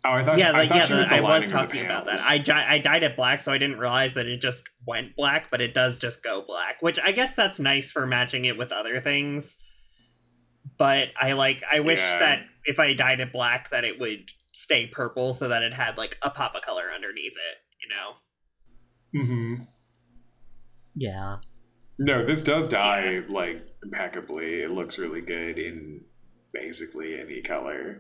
oh, I thought yeah, I like, thought yeah, I was lining of the talking about that. I, I dyed it black, so I didn't realize that it just went black, but it does just go black, which I guess that's nice for matching it with other things. But I like, I wish Yeah. that if I dyed it black, that it would stay purple, so that it had like a pop of color underneath it. You know. Hmm yeah No, this does dye like impeccably. It looks really good in basically any color.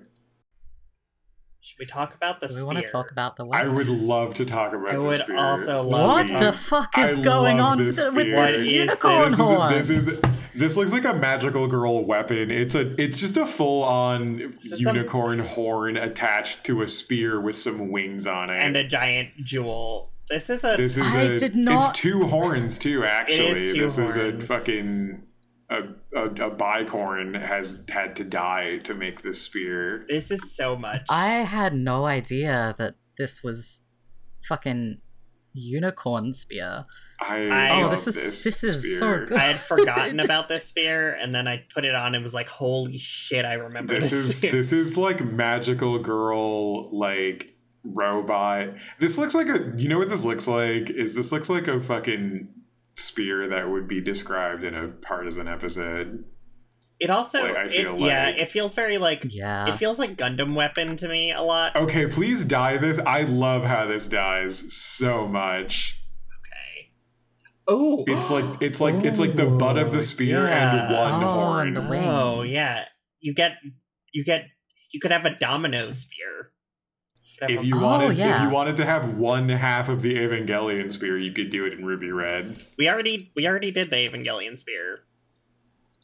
Should we talk about the do we spear? want to talk about the I would love to talk about I the would spear. also love what to the talk- fuck I is going on this with this What is unicorn this? this horn is, this is this looks like a magical girl weapon. It's a it's just a full on is some- unicorn horn attached to a spear with some wings on it. and a giant jewel. This is a this is I a did not- it's two horns too actually. two this is a horns. fucking a, a, a bicorn has had to die to make this spear. this is so much. i had no idea that this was fucking unicorn spear I, I- oh love this is this, this is so spear. good I had forgotten about this spear, and then I put it on and was like, "Holy shit! I remember this this." is spear. this is like magical girl like robot this looks like a you know what this looks like is this looks like a fucking spear that would be described in a partisan episode It also, Like, I it- feel yeah, it feels very like yeah it feels like Gundam weapon to me a lot. okay please dye this i love how this dyes so much Okay. Oh, it's like it's like it's like the butt of the oh, spear and yeah. one Oh, horn and the oh yeah. You get, you get, you could have a domino spear. You if a- you Oh, wanted if you wanted to have one half of the evangelion spear you could do it in ruby red. We already, we already did the Evangelion spear.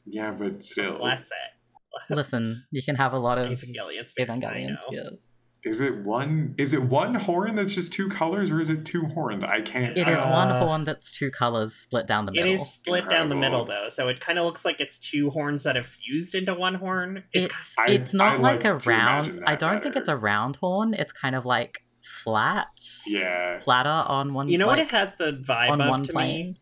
Yeah but still. last set. listen you can have a lot of Evangelion spear. Evangelion spears Is it one? Is it one horn that's just two colors, or is it two horns? I can't. It is tell. one Uh, horn that's two colors split down the middle It is split down the middle though, so it kind of looks like it's two horns that have fused into one horn. It's, it's I- it's not I like, like a round that i don't think it's a round horn it's kind of like flat Yeah. flatter on one you know what it has the vibe on of one to plane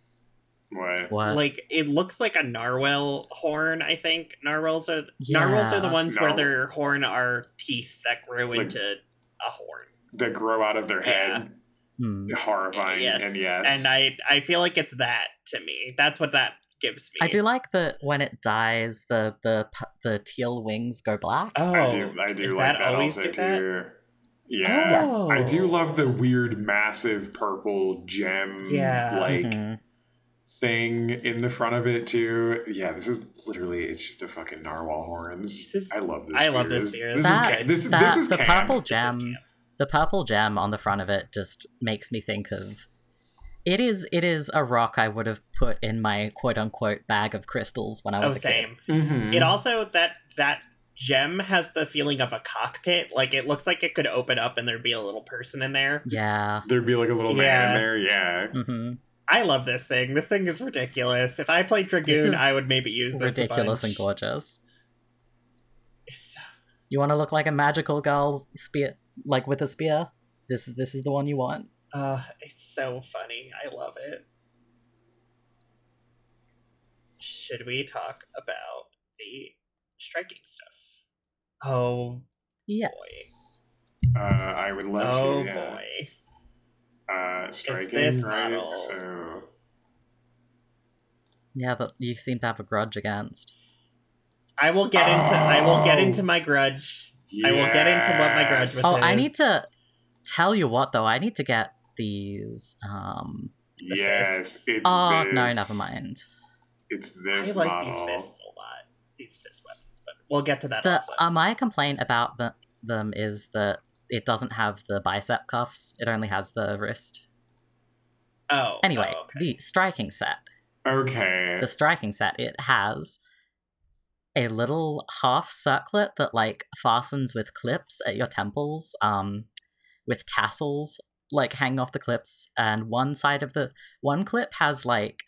What? what Like it looks like a narwhal horn. I think narwhals are narwhals are the Yeah. ones where their horn are teeth that grow Like- into a horn. That grow out of their head. Hmm. Horrifying. yes, And yes. and I I feel like it's that to me. That's what that gives me. I do like that when it dyes, the the the teal wings go black. Oh, I do. I do is like that that, always also do that? too. Yeah. Yes. I do love the weird, massive purple gem, Yeah. like Mhm. Thing in the front of it too. Yeah, this is literally it's just a fucking narwhal horns. This is- I love this. I love beer. this beer. This, That- is this, that- this is the camp. purple gem. The purple gem on the front of it just makes me think of. It is. It is a rock I would have put in my quote unquote bag of crystals when I Oh, was a kid. same. Mhm. It also that that gem has the feeling of a cockpit. Like it looks like it could open up and there'd be a little person in there. Yeah. There'd be like a little man in there. Yeah. hmm I love this thing. This thing is ridiculous. If I played Dragoon, I would maybe use this. a Ridiculous and gorgeous. It's- You want to look like a magical girl spear, like with a spear? This this is the one you want. Uh, it's so funny. I love it. Should we talk about the striking stuff? Oh, Yes. Uh, I would love oh to. Yeah. boy. Uh, striking, right? model. So Yeah, that you seem to have a grudge against. I will get into. I will get Oh. into my grudge. I will get into what my grudge Yes. was Oh, I need to tell you what though. I need to get these. Um. The Yes, fists. it's Oh this. no, never mind. It's this. I like model. these fists a lot. These fist weapons, but we'll get to that. The uh, my complaint about the, them is that it doesn't have the bicep cuffs. It only has the wrist. oh, Anyway, oh, okay. the striking set. Okay. the striking set it has a little half circlet that like fastens with clips at your temples um with tassels like hanging off the clips and one side of the one clip has like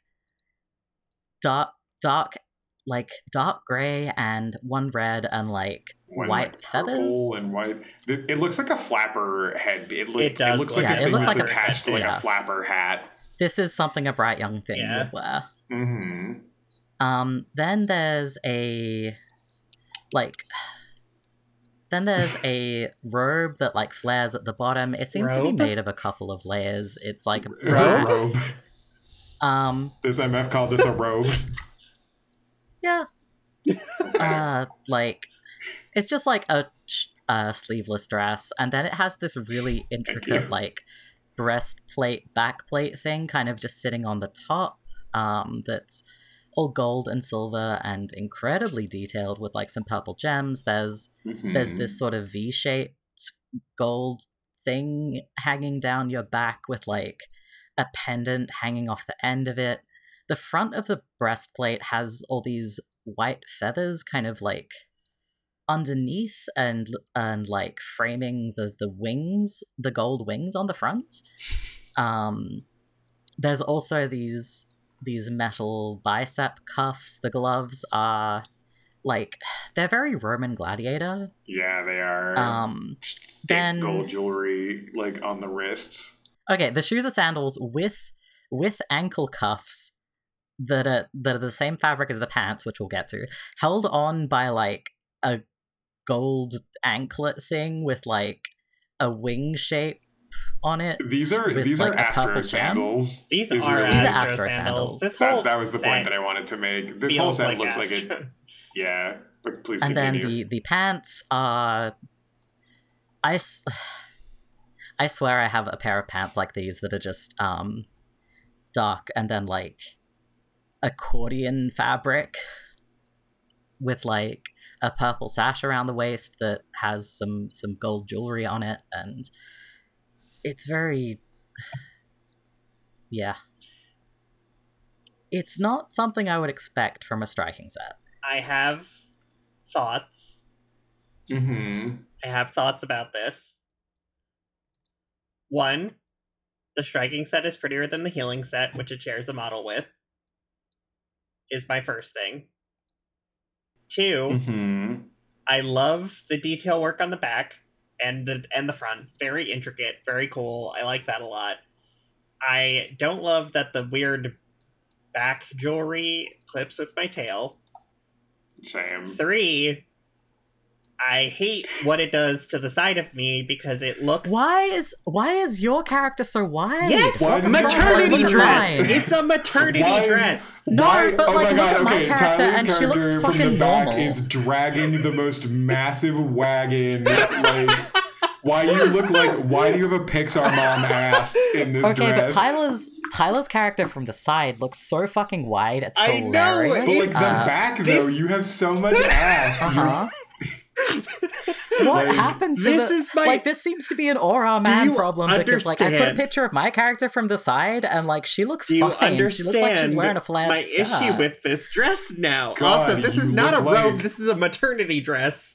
dark dark like dark gray and one red and like One, white like, feathers purple and white. It, it looks like a flapper head. It, look, It does looks look like Yeah, a it looks like a- attached to like yeah. a flapper hat. this is something a bright young thing Yeah. would wear hmm Um, then there's a like then there's a robe that like flares at the bottom. It seems to be made of a couple of layers. It's like Robe. robe. Um, This MF called this a robe. yeah. uh, like it's just like a uh, sleeveless dress, and then it has this really intricate like breastplate, backplate thing, kind of just sitting on the top. Um, that's all gold and silver and incredibly detailed with like some purple gems. There's there's Mhm. this sort of V-shaped gold thing hanging down your back with like a pendant hanging off the end of it. The front of the breastplate has all these white feathers kind of like underneath and and like framing the the wings, the gold wings on the front. Um there's also these these metal bicep cuffs. The gloves are like they're very Roman gladiator. Yeah, they are. Um then- gold jewelry like on the wrists. okay, the shoes are sandals with with ankle cuffs that are that are the same fabric as the pants, which we'll get to, held on by like a gold anklet thing with like a wing shape on it. These are with, these like, are a Astro gem. sandals. These is are really- These are Astro, Astro sandals. sandals. This whole That, that was the point that I wanted to make. This whole set like looks like it. Yeah, but please and then the the pants are I s- I swear I have a pair of pants like these that are just um dark and then like accordion fabric with like a purple sash around the waist that has some some gold jewelry on it and it's very yeah it's not something i would expect from a striking set I have thoughts. mm-hmm. I have thoughts about this. One, the striking set is prettier than the healing set, which it shares a model with. Is my first thing. Two, hmm I love the detail work on the back and the and the front. Very intricate, very cool. I like that a lot. I don't love that the weird back jewelry clips with my tail. Same. Three, I hate what it does to the side of me because it looks Why is why is your character so wide? Yes, Why maternity dress. It's a maternity Why- dress. No, Why- but, oh like, my look god, at my okay. character, Tyler's and she looks character from the back normal. is dragging the most massive wagon, like Why do you look like? Why do you have a Pixar mom ass in this Okay, dress? but Tyler's Tyler's character from the side looks so fucking wide. It's I know, hilarious. But like the Uh, back though, this- you have so much ass. Uh-huh. What Like, happened to this the, is my- like this seems to be an Au Ra man you problem because like I put a picture of my character from the side and like she looks Do you fine. understand she looks like she's wearing a flat my skirt. issue with this dress now? God, also, this is not a look robe. like- This is a maternity dress.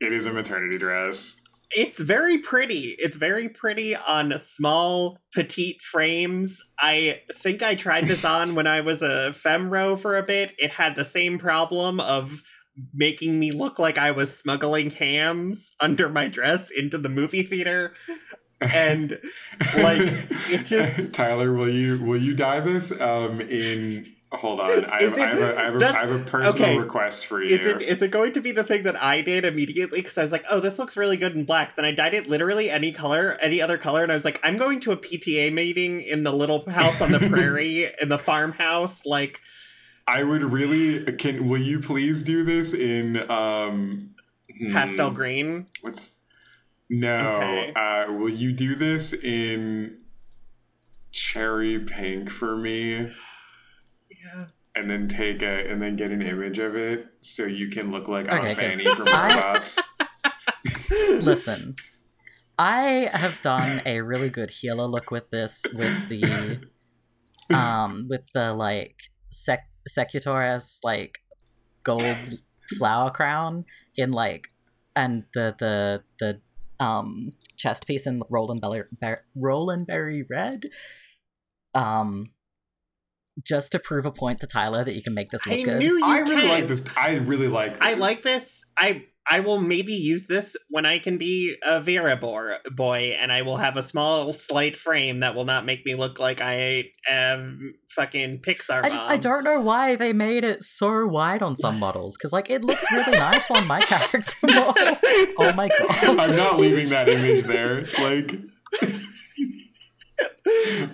It is a maternity dress. It's very pretty. It's very pretty on small, petite frames. I think I tried this on when I was a femro for a bit. It had the same problem of making me look like I was smuggling hams under my dress into the movie theater. And like it just Tyler, will you will you dye this? Um, in hold on, I have, I have a, I have a, I have a personal okay. request for you. Is it is it going to be the thing that I did immediately? Because I was like, oh, this looks really good in black. Then I dyed it literally any color, any other color, and I was like, I'm going to a PTA meeting in the little house on the prairie in the farmhouse. Like, I would really can. Will you please do this in um hmm, pastel green. What's no? Okay. Uh, will you do this in cherry pink for me? Yeah. And then take a and then get an image of it so you can look like Okay, a 'cause Fanny from I- Robots. Listen, I have done a really good healer look with this with the um with the like sec Secutor's like gold flower crown in like and the the the um chest piece in Rolanberry Ber- Rolanberry red um just to prove a point to Tyler that you can make this look I good. knew you I really can. like this. I really like. This. I like this. I I will maybe use this when I can be a Viera bor- boy, and I will have a small, slight frame that will not make me look like I am fucking Pixar. I just I don't know why they made it so wide on some models because like it looks really nice on my character model. Oh my god! I'm not leaving that image there. Like,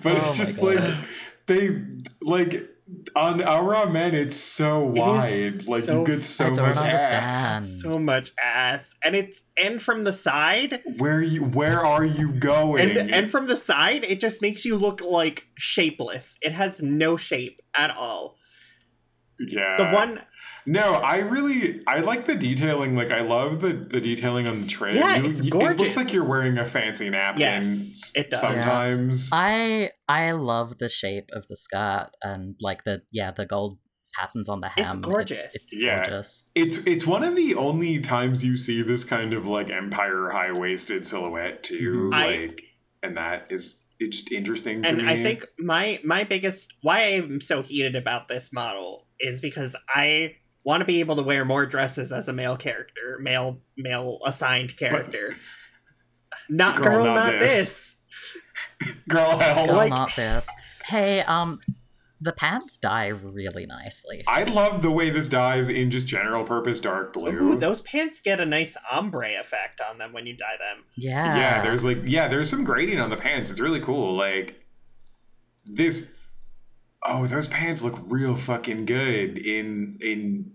but Oh it's just God. like they like on Au Ra Men. It's so wide. is like so- you get so much understand. ass. so much ass, and it's and from the side, Where you? Where are you going? and and from the side, it just makes you look like shapeless. It has no shape at all. yeah, The one, No, I really I like the detailing. Like I love the the detailing on the trim. Yeah, You- it's you- It looks like you're wearing a fancy napkin. Yes, it does. Sometimes. I I love the shape of the skirt and like the yeah the gold patterns on the hem. It's gorgeous. It's, Yeah. gorgeous. It's it's one of the only times you see this kind of like empire high waisted silhouette too. Mhm. I- Like, and that is it's just interesting to and me. I think my my biggest why I'm so heated about this model is because I want to be able to wear more dresses as a male character, male male assigned character. not Girl, girl, not not, this. this. girl hell. Girl, like- not this. Hey, um, the pants dye really nicely. I love the way this dyes in just general purpose dark blue. Ooh, those pants get a nice ombre effect on them when you dye them. Yeah. yeah, there's like yeah, there's some grading on the pants. It's really cool. Like this Oh, those pants look real fucking good in in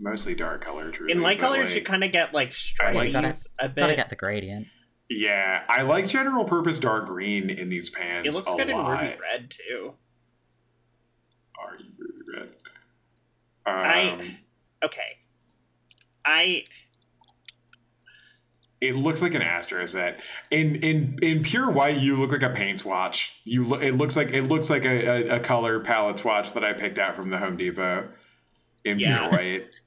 mostly dark color truly. In light colors, like, you kind of get like I like striaties that. a gotta bit. get the gradient. Yeah, I like general purpose dark green in these pants. It looks a good in ruby red too. Are you really red? Um, I- Okay, I It looks like an Astro set. In in in pure white, you look like a paint swatch. You look. It looks like it looks like a, a, a color palette swatch that I picked out from the Home Depot. In Yeah. pure white.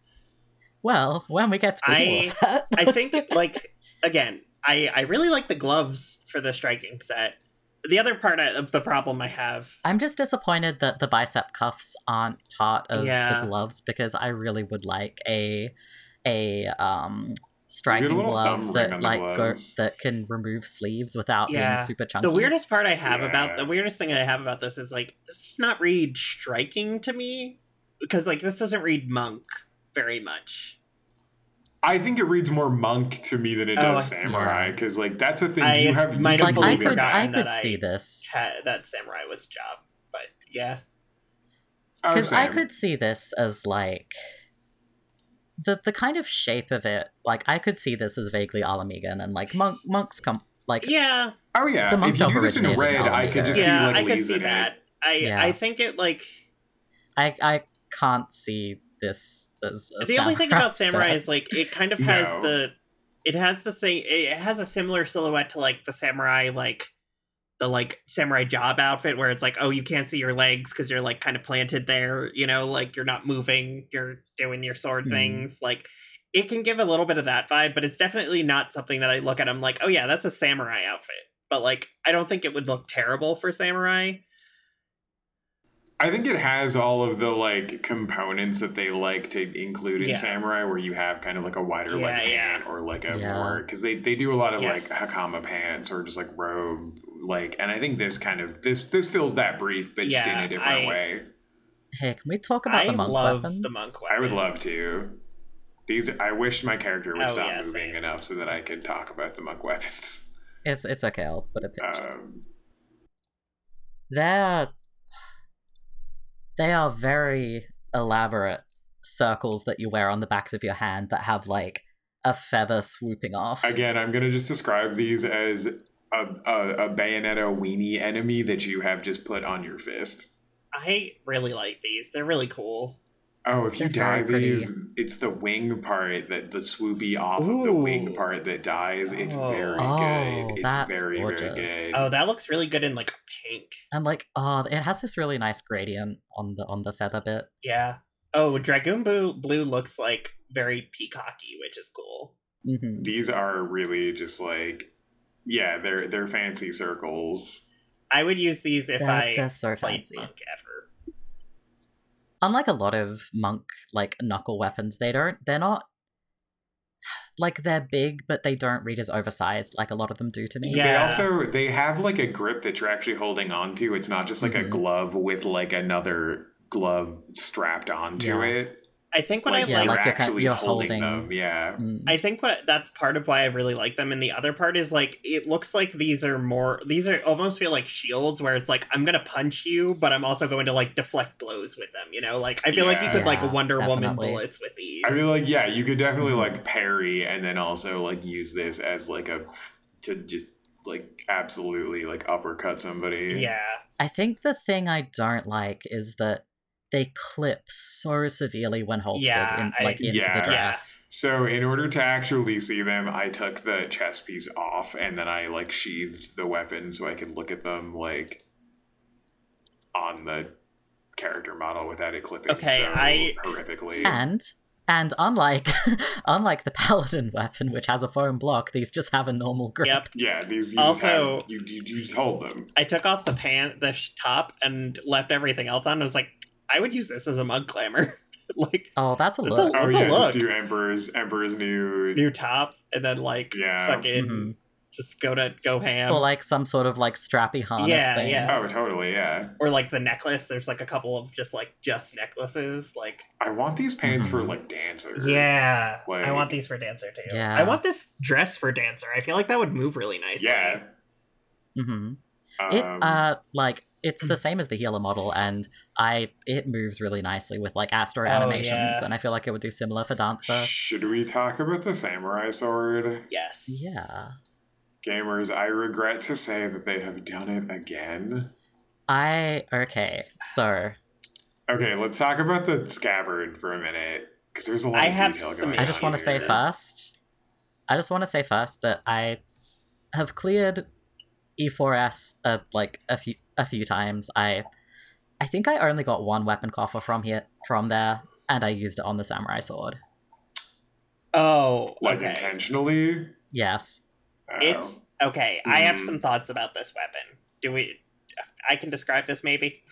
Well, when we get to the I- set, I think like again, I I really like the gloves for the striking set. The other part of the problem I have, I'm just disappointed that the bicep cuffs aren't part of Yeah. the gloves because I really would like a a um striking little glove that like go, that can remove sleeves without Yeah. being super chunky. the weirdest part I have about the weirdest thing I have about this is like this does not read striking to me because like this doesn't read monk very much. I think it reads more monk to me than it Oh, does I- samurai because like that's a thing I you have. You might have like can I could. I could that see I- this Ha- that samurai was a job, but yeah, Oh, because I could see this as like the the kind of shape of it, like I could see this as vaguely Ala Mhigan, and like monk monks come like Yeah, Oh yeah, The monk if you top do this in originated in red, I could Ala Mhigo. just yeah, see like I could see that. it. I Yeah. I think it like I I can't see this as a the only thing about set. samurai is like it kind of has No. the it has the same it has a similar silhouette to like the samurai like the like samurai job outfit where it's like oh you can't see your legs because you're like kind of planted there you know like you're not moving you're doing your sword Mhm. things like it can give a little bit of that vibe but it's definitely not something that i look at i'm like oh yeah that's a samurai outfit but like i don't think it would look terrible for samurai I think it has all of the like components that they like to include in Yeah. samurai, where you have kind of like a wider Yeah, leg yeah. pant or like a Yeah. more because they they do a lot of Yes. like hakama pants or just like robe like, and I think this kind of this this fills that brief, but just in a different I- way. Hey, can we talk about i the monk love weapons? the monk I would love to. These I wish my character would Oh, stop yeah, moving same. enough so that I could talk about the monk weapons. It's it's okay. I'll put a picture. Um, They're they are very elaborate circles that you wear on the backs of your hand that have like a feather swooping off. Again, I'm gonna just describe these as a, a, a Bayonetta weenie enemy that you have just put on your fist. i really like these they're really cool Oh, if you They're die very these, it's the wing part that the swoopy off of the wing part that dyes. It's Oh. very Oh, good. It's that's very very good. oh that looks really good in like pink and like oh, it has this really nice gradient on the on the feather bit. Yeah. Oh, Dragoon Blue, Blue looks like very peacocky, which is cool. hmm These are really just like, yeah, they're they're fancy circles. I would use these if They're, I they're so played fancy. Monk ever. Unlike a lot of monk like knuckle weapons, they don't. They're not like they're big, but they don't read as oversized like a lot of them do to me. Yeah. They also they have like a grip that you're actually holding on to. It's not just like a Mhm. glove with like another glove strapped onto Yeah. it. I think what Like, I Yeah, like, like you're you're kind- actually you're holding, holding- them. Yeah. Mm. I think what that's part of why I really like them. And the other part is like it looks like these are more these are almost feel like shields where it's like I'm gonna punch you, but I'm also going to like deflect blows with them. You know, like I feel like you Yeah. could like Yeah, Wonder Woman bullets with these. I feel like yeah, you could definitely like parry and then also like use this as like a to just like absolutely like uppercut somebody. yeah, I think the thing I don't like is that they clip so severely when holstered Yeah, in, I- like into Yeah. the dress. So in order to actually see them, I took the chest piece off and then I like sheathed the weapon so I could look at them like on the character model without it clipping Okay, so I- horrifically. And and unlike unlike the paladin weapon, which has a foam block, these just have a normal grip. Yep. yeah, these you Also- just have, you, you, you just hold them. I took off the pant, the sh- top, and left everything else on. I was like, I would use this as a mug clamor, like Oh, that's a It's a- look. Oh It's yeah, look. just do Emperor's Emperor's new. new top, and then like Yeah. fucking Mhm. just go to go ham. or like some sort of like strappy harness Yeah, thing. yeah. Oh, totally, yeah. or like the necklace. There's like a couple of just like just necklaces. Like I want these pants for Mhm. like dancer. yeah, I want these for dancer too. Yeah. I want this dress for dancer. I feel like that would move really nice. Yeah. hmm Um, It uh like it's the mm-hmm. same as the healer model, and I it moves really nicely with like Astro Oh, animations, yeah. and I feel like it would do similar for dancer. Should we talk about the samurai sword? Yes. Yeah, Gamers, I regret to say that they have done it again. I okay. So Okay, let's talk about the scabbard for a minute because there's a lot I of have detail some going on. I just want to say first, I just want to say first that I have cleared E4S uh, like a few a few times. I I think I only got one weapon coffer from here from there, and I used it on the samurai sword. Oh, like okay. intentionally. Yes. Oh. It's okay. I have some thoughts about this weapon. Do we? I can describe this maybe.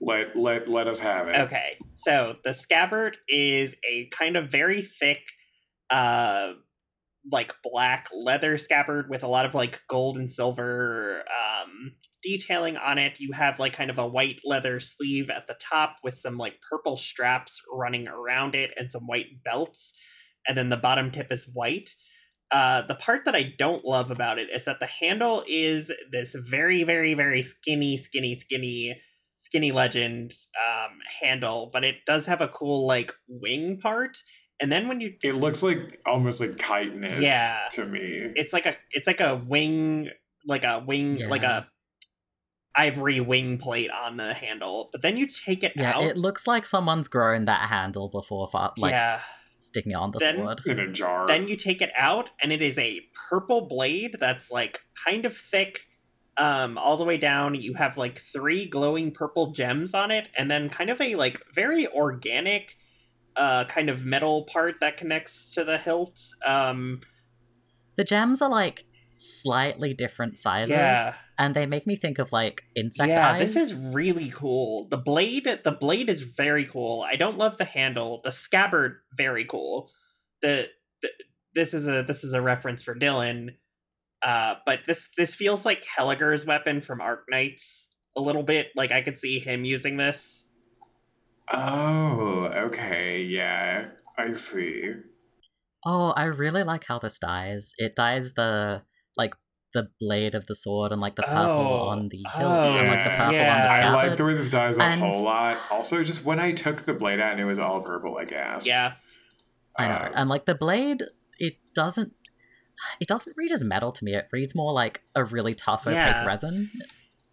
let let let us have it. Okay, so the scabbard is a kind of very thick, uh, like black leather scabbard with a lot of like gold and silver um, detailing on it. You have like kind of a white leather sleeve at the top with some like purple straps running around it and some white belts, and then the bottom tip is white. Uh, the part that I don't love about it is that the handle is this very, very, very skinny, skinny, skinny skinny legend um handle but it does have a cool like wing part and then when you It looks like almost like chitinous Yeah. to me. it's like a it's like a wing like a wing like a ivory wing plate on the handle but then you take it Yeah, out it looks like someone's grown that handle before, fa- like yeah sticking it on the Then- sword. in a jar. then you take it out and it is a purple blade that's like kind of thick um all the way down you have like three glowing purple gems on it and then kind of a like very organic uh kind of metal part that connects to the hilt. Um The gems are like slightly different sizes, yeah. and they make me think of like insect yeah eyes. this is really cool. The blade the blade is very cool. I don't love the handle. The scabbard very cool. The, the this is a this is a reference for dylan. Uh but this this feels like Hellagur's weapon from Arknights a little bit. Like i could see him using this oh, okay, yeah, I see. Oh, I really like how this dyes. It dyes the like the blade of the sword and like the purple Oh, on the hilt and like the yeah, purple on the yeah. I like the way this dyes a And- whole lot. Also, just when I took the blade out and it was all purple, I gasped. yeah I know. Uh, and like the blade, it doesn't it doesn't read as metal to me. It reads more like a really tough opaque Yeah. resin.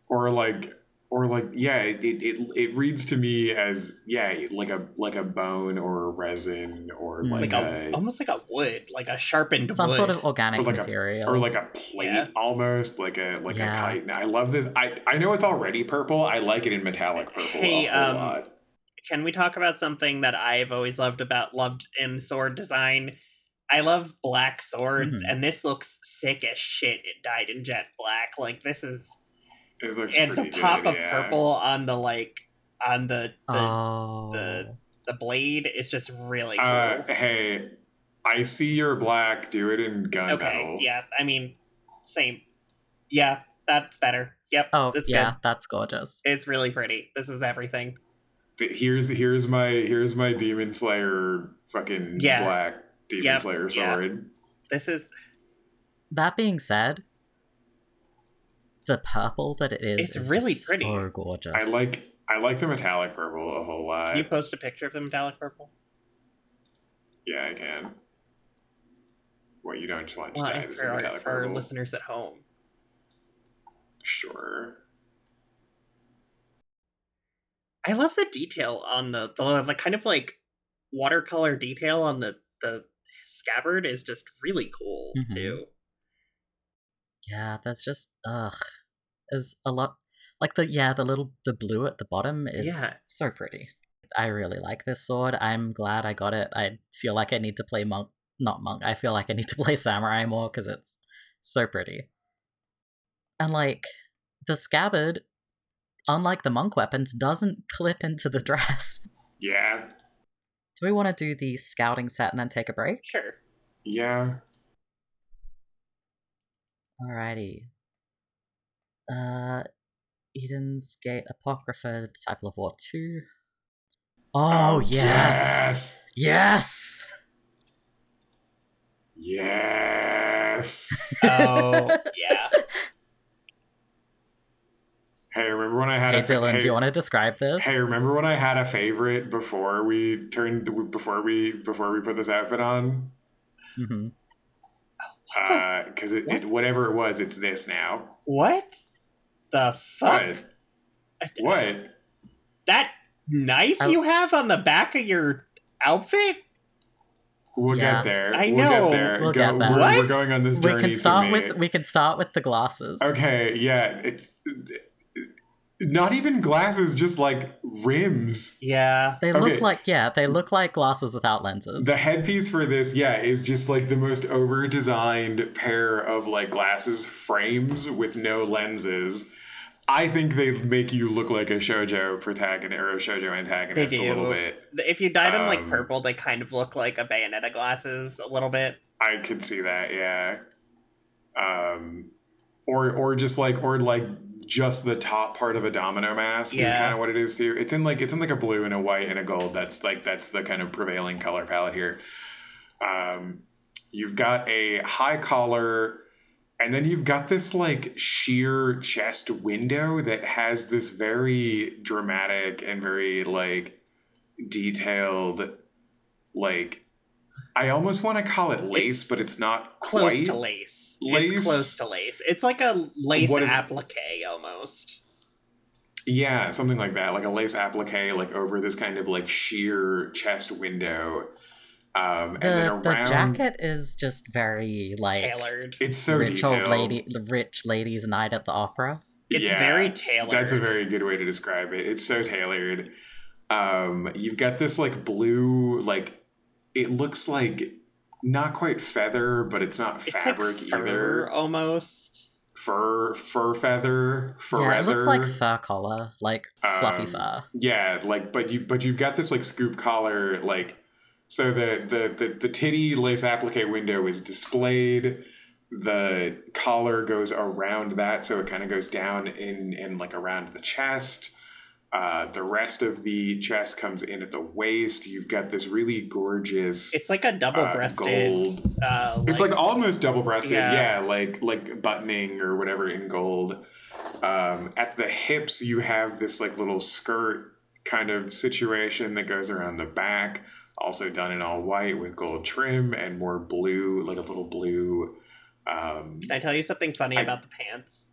or like or like yeah it, it, it, it reads to me as yeah like a like a bone or a resin or Mm. like, like a, a almost like a wood like a sharpened Some wood sort of organic Or like a- material. or like a plate Yeah. almost like a like Yeah. a kite i love this i i know it's already purple i like it in metallic purple Hey, a um, lot can we talk about something that I've always loved about loved in sword design? I love black swords, Mhm. and this looks sick as shit. It dyed in jet black. Like this is, it looks and the pop good, of yeah. purple on the like on the the, oh. the- the blade is just really cool. uh hey i see your black do it in gunmetal okay, yeah. I mean, same. Yeah, that's better. Yep. oh, that's yeah, good. that's gorgeous. It's really pretty. This is everything. But here's here's my here's my demon slayer fucking Yeah. black demon Yep, slayer yeah. sword This is That being said, the purple that it is It's is really just pretty. so gorgeous. I like I like the metallic purple a whole lot. Can you post a picture of the metallic purple? yeah, I can. What you don't just want to Well, dye for, our, for our listeners at home. Sure. I love the detail on the the, the kind of like watercolor detail on the the scabbard is just really cool Mhm. too. Yeah, that's just ugh. There's a lot like the yeah, the little the blue at the bottom is Yeah. so pretty. I really like this sword. I'm glad I got it. I feel like I need to play monk not monk. I feel like I need to play samurai more because it's so pretty. And like the scabbard, unlike the monk weapons, doesn't clip into the dress. Yeah. Do we want to do the scouting set and then take a break? Sure. Yeah. Alrighty. Uh, Eden's Gate Apocrypha, Disciple of War 2. Oh, yes! Yes! Yes. Oh yeah. hey, remember when I had Hey, a fa- Dylan, hey, do you want to describe this? Hey, remember when I had a favorite before we turned before we before we put this outfit on? Hmm Uh, because it, it whatever it was, it's this now. What the fuck? What? What? That knife I- you have on the back of your outfit? We'll Yeah. get there. I We'll know. get there. We'll Go- get there. We're, What? we're going on this We journey. can start me. with we can start with the glasses. Okay, yeah, it's not even glasses, just like rims. Yeah. They Okay. look like yeah, they look like glasses without lenses. The headpiece for this, yeah, is just like the most over designed pair of like glasses frames with no lenses. I think they make you look like a shojo protagonist or a shojo antagonist They a little bit. If you dye them like Um, purple, they kind of look like a bayonetta glasses a little bit. I could see that, yeah. Um, or or just like or like just the top part of a domino mask is kind of what it is too. It's in like it's in like a blue and a white and a gold. That's like that's the kind of prevailing color palette here. Um, you've got a high collar, and then you've got this like sheer chest window that has this very dramatic and very like detailed like I almost want to call it lace, It's but it's not Close quite to lace. Lace? It's close to lace. It's like a lace What is- applique almost. Yeah, something like that, like a lace applique, like over this kind of like sheer chest window. Um, and then The, around, the jacket is just very like Tailored. it's so rich detailed. old lady, the rich ladies' night at the opera. It's Yeah, very tailored. That's a very good way to describe it. It's so tailored. Um, you've got this like blue, like it looks like not quite feather, but it's not It's fabric like fur either. almost. Fur, fur feather, fur yeah, it looks like fur collar, like fluffy Um, fur. Yeah, like but you but you've got this like scoop collar like so the the the, the titty lace applique window is displayed. The collar goes around that, so it kind of goes down in in like around the chest. Uh, the rest of the chest comes in at the waist. You've got this really gorgeous It's like a double uh, breasted. gold uh, it's like almost double breasted, Yeah. yeah. like like buttoning or whatever in gold. Um, at the hips, you have this like little skirt kind of situation that goes around the back, also done in all white with gold trim and more blue, like a little blue. Um, Can I tell you something funny I- about the pants?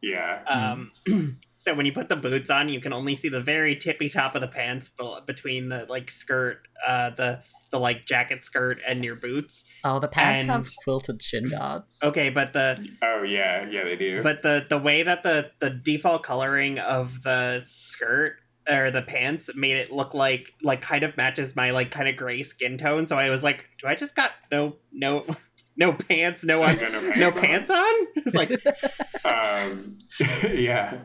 yeah, Um, so when you put the boots on, you can only see the very tippy top of the pants between the like skirt, uh, the the like jacket skirt and your boots. Oh, the pants have quilted shin guards. Okay, but the oh yeah, yeah, they do. but the the way that the the default coloring of the skirt or the pants made it look like like kind of matches my like kind of gray skin tone. So I was like, do I just got no no no pants, no I un- got no no pants on. pants on? It's like um, yeah.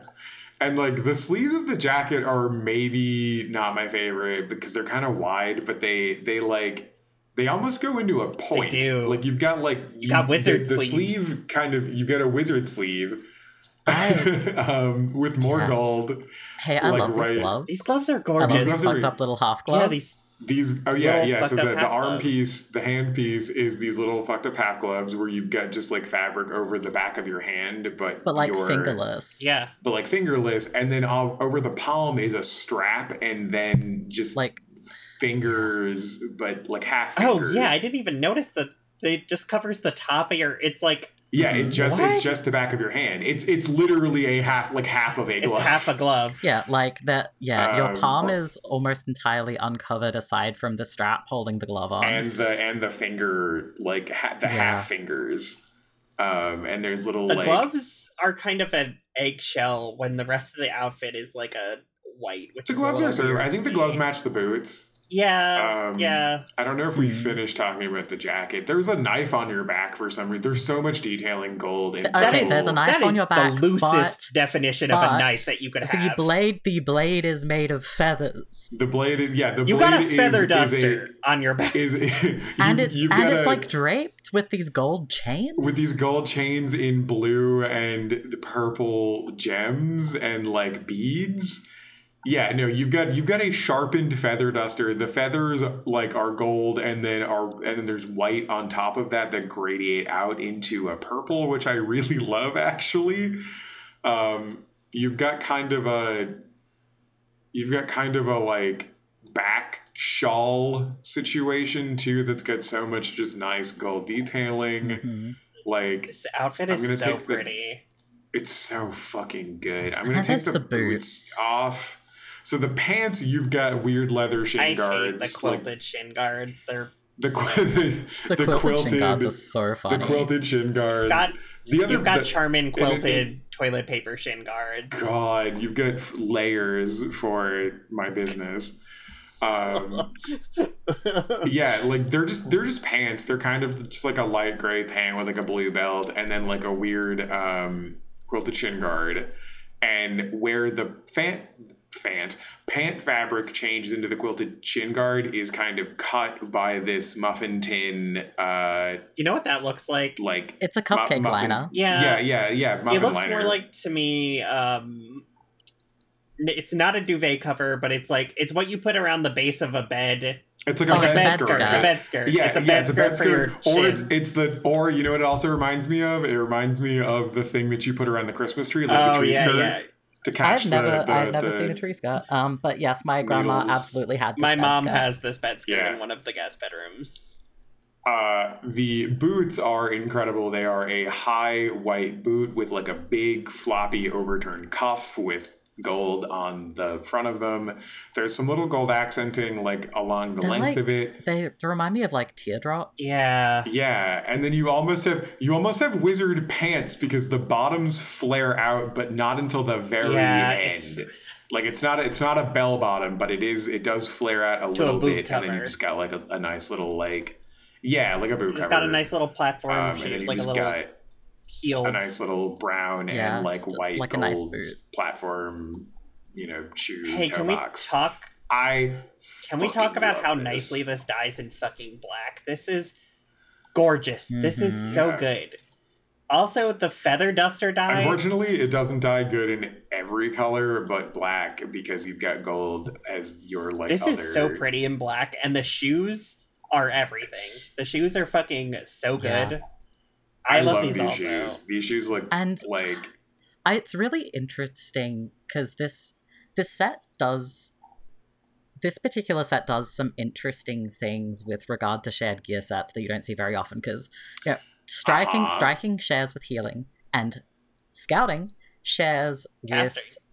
And like the sleeves of the jacket are maybe not my favorite because they're kind of wide, but they they like they almost go into a point. do. Like you've got like you, got wizard the, the sleeve kind of you get a wizard sleeve. Um, with more Yeah. gold. Hey, I Like, love right- these gloves. these gloves are I love gorgeous. these gloves are- fucked up little half gloves. Yeah, these These oh yeah Little yeah so the, the arm gloves. piece the hand piece is these little fucked up half gloves where you've got just like fabric over the back of your hand but but like your, fingerless. yeah. but like fingerless, and then all, over the palm is a strap, and then just Like fingers, but like half Oh yeah, I didn't even notice that it just covers the top of your. It's like Yeah, it just What? it's just the back of your hand. It's it's literally a half like half of a glove. it's glove. half a glove. yeah, like that. Yeah, your Um, palm is almost entirely uncovered aside from the strap holding the glove on. and the and the finger like ha- the Yeah. half fingers. Um, and there's little The like gloves are kind of an eggshell when the rest of the outfit is like a white. Which the is gloves are. Sort of, I think the gloves match the boots. Yeah, Um, yeah. I don't know if we Hmm. finished talking about the jacket. There's a knife on your back for some reason. There's so much detailing gold and Okay, That gold. there's a knife that on is your back, The loosest but- definition of a knife that you could have. the have. blade, the blade is made of feathers, The blade, is- yeah, the you blade got a is- feather is a- duster on your back. is you- and it's and got it's a- like draped with these gold chains. with these gold chains in blue and purple gems and like beads. Yeah, no, you've got you've got a sharpened feather duster. The feathers like are gold, and then are and then there's white on top of that that gradiate out into a purple, which I really love actually. Um, you've got kind of a you've got kind of a like back shawl situation too that's got so much just nice gold detailing Mhm. like This outfit I'm is gonna so take the- pretty. it's so fucking good i'm gonna take the, the boots. boots. off so the pants you've got weird leather shin I hate guards the quilted shin guards. They're the, qu- the, The, the quilted, quilted shin guards are so funny. the quilted shin guards got the other you've got the- Charmin it- quilted toilet paper shin guards. God, you've got layers for my business. Um, yeah, like they're just they're just pants. They're kind of just like a light gray pant with like a blue belt, and then like a weird um, quilted shin guard. And where the fan fant pant fabric changes into the quilted shin guard is kind of cut by this muffin tin, uh, you know what that looks like? like It's a mu- cupcake muffin- liner. Yeah, Yeah, yeah, yeah. Muffin it looks liner. more like to me. Um, it's not a duvet cover, but it's like it's what you put around the base of a bed. it's like Oh, a it's bed a bed skirt. skirt. A bed skirt. Yeah, it's a yeah, bed it's a bed for skirt. Or it's it's the or you know what it also reminds me of? It reminds me of the thing that you put around the Christmas tree, like the oh tree yeah, skirt. yeah. To catch I've never, the, the, I've never the- seen a tree skirt. Um, but yes, my grandma needles. absolutely had. This My bed mom skirt. has this bed skirt Yeah. in one of the guest bedrooms. Uh, the boots are incredible. They are a high white boot with like a big floppy overturned cuff with gold on the front of them. There's some little gold accenting like along the They're length like- of it. They, they remind me of like teardrops. Yeah. Yeah, and then you almost have you almost have wizard pants because the bottoms flare out, but not until the very Yeah, it's- end. Like it's not it's not a bell bottom, but it is it does flare out a To a little boot bit, and then you cover. just got like a, a nice little like yeah, like a boot It's cover. got a nice little platform um, and shape, then you like a just little got heel. a nice little brown Yeah, and like just white like a gold nice boot. platform, you know, shoe Hey, toe can we box. talk? I Can we talk about how this. nicely this dyes in fucking black? This is gorgeous. This Mhm. is so Yeah. good. Also, the feather duster dyes. Unfortunately, it doesn't dye good in every color but black because you've got gold as your like. this is so pretty in black, and the shoes are everything. It's- The shoes are fucking so Yeah. Good. I, love, these, also. shoes. These shoes look And like I, it's really interesting because this this set does this particular set does some interesting things with regard to shared gear sets that you don't see very often because you know striking Uh-huh. striking shares with healing and scouting shares Casting. with casting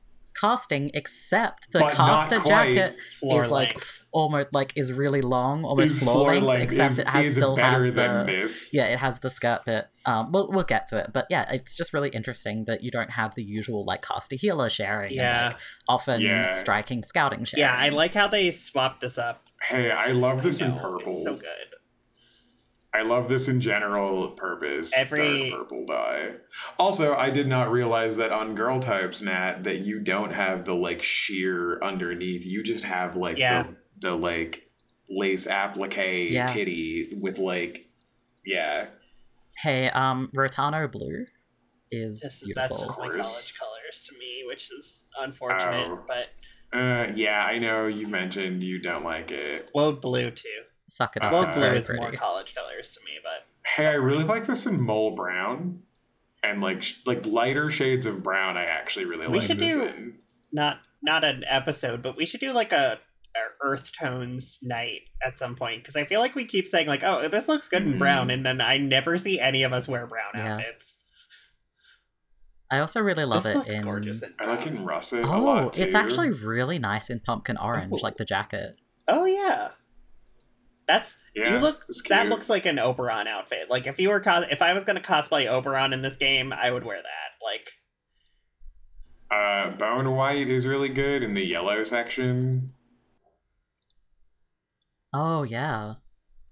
except the But caster jacket is like length. f- almost like is really long almost is floor, floor length, length except is, it has still better has than the this. yeah, it has the skirt bit. Um, we'll we'll get to it, but yeah, it's just really interesting that you don't have the usual like caster healer sharing. Yeah. and, like, often Yeah. striking scouting sharing. Yeah, I like how they swapped this up. Hey, I love this I in purple. It's so good. I love this in general purpose. Every- dark purple dye. Also, I did not realize that on girl types, Nat, that you don't have the like sheer underneath. You just have like Yeah. the the like lace applique Yeah. titty with like yeah. Hey, um, Rhotano blue is This, that's beautiful. just my college colors to me, which is unfortunate. Oh. But Uh yeah, I know you mentioned you don't like it. Woad blue too. Suck it up. Woad Uh, it's blue is pretty. more college colors to me, but Hey, I really like this in mole brown. And like sh- like lighter shades of brown I actually really like. We like should this do- in. not not an episode, but we should do like a, a earth tones night at some point because I feel like we keep saying like, "Oh, this looks good in brown," and then I never see any of us wear brown Yeah. outfits. I also really love this it looks in. gorgeous in I brown. like in russet a Oh, lot too. it's actually really nice in pumpkin orange, Oh. like the jacket. Oh yeah, that's yeah, you look. That looks like an Oberon outfit. Like if you were cos- if I was gonna cosplay Oberon in this game, I would wear that. Like Uh, bone white is really good in the yellow section. Oh yeah.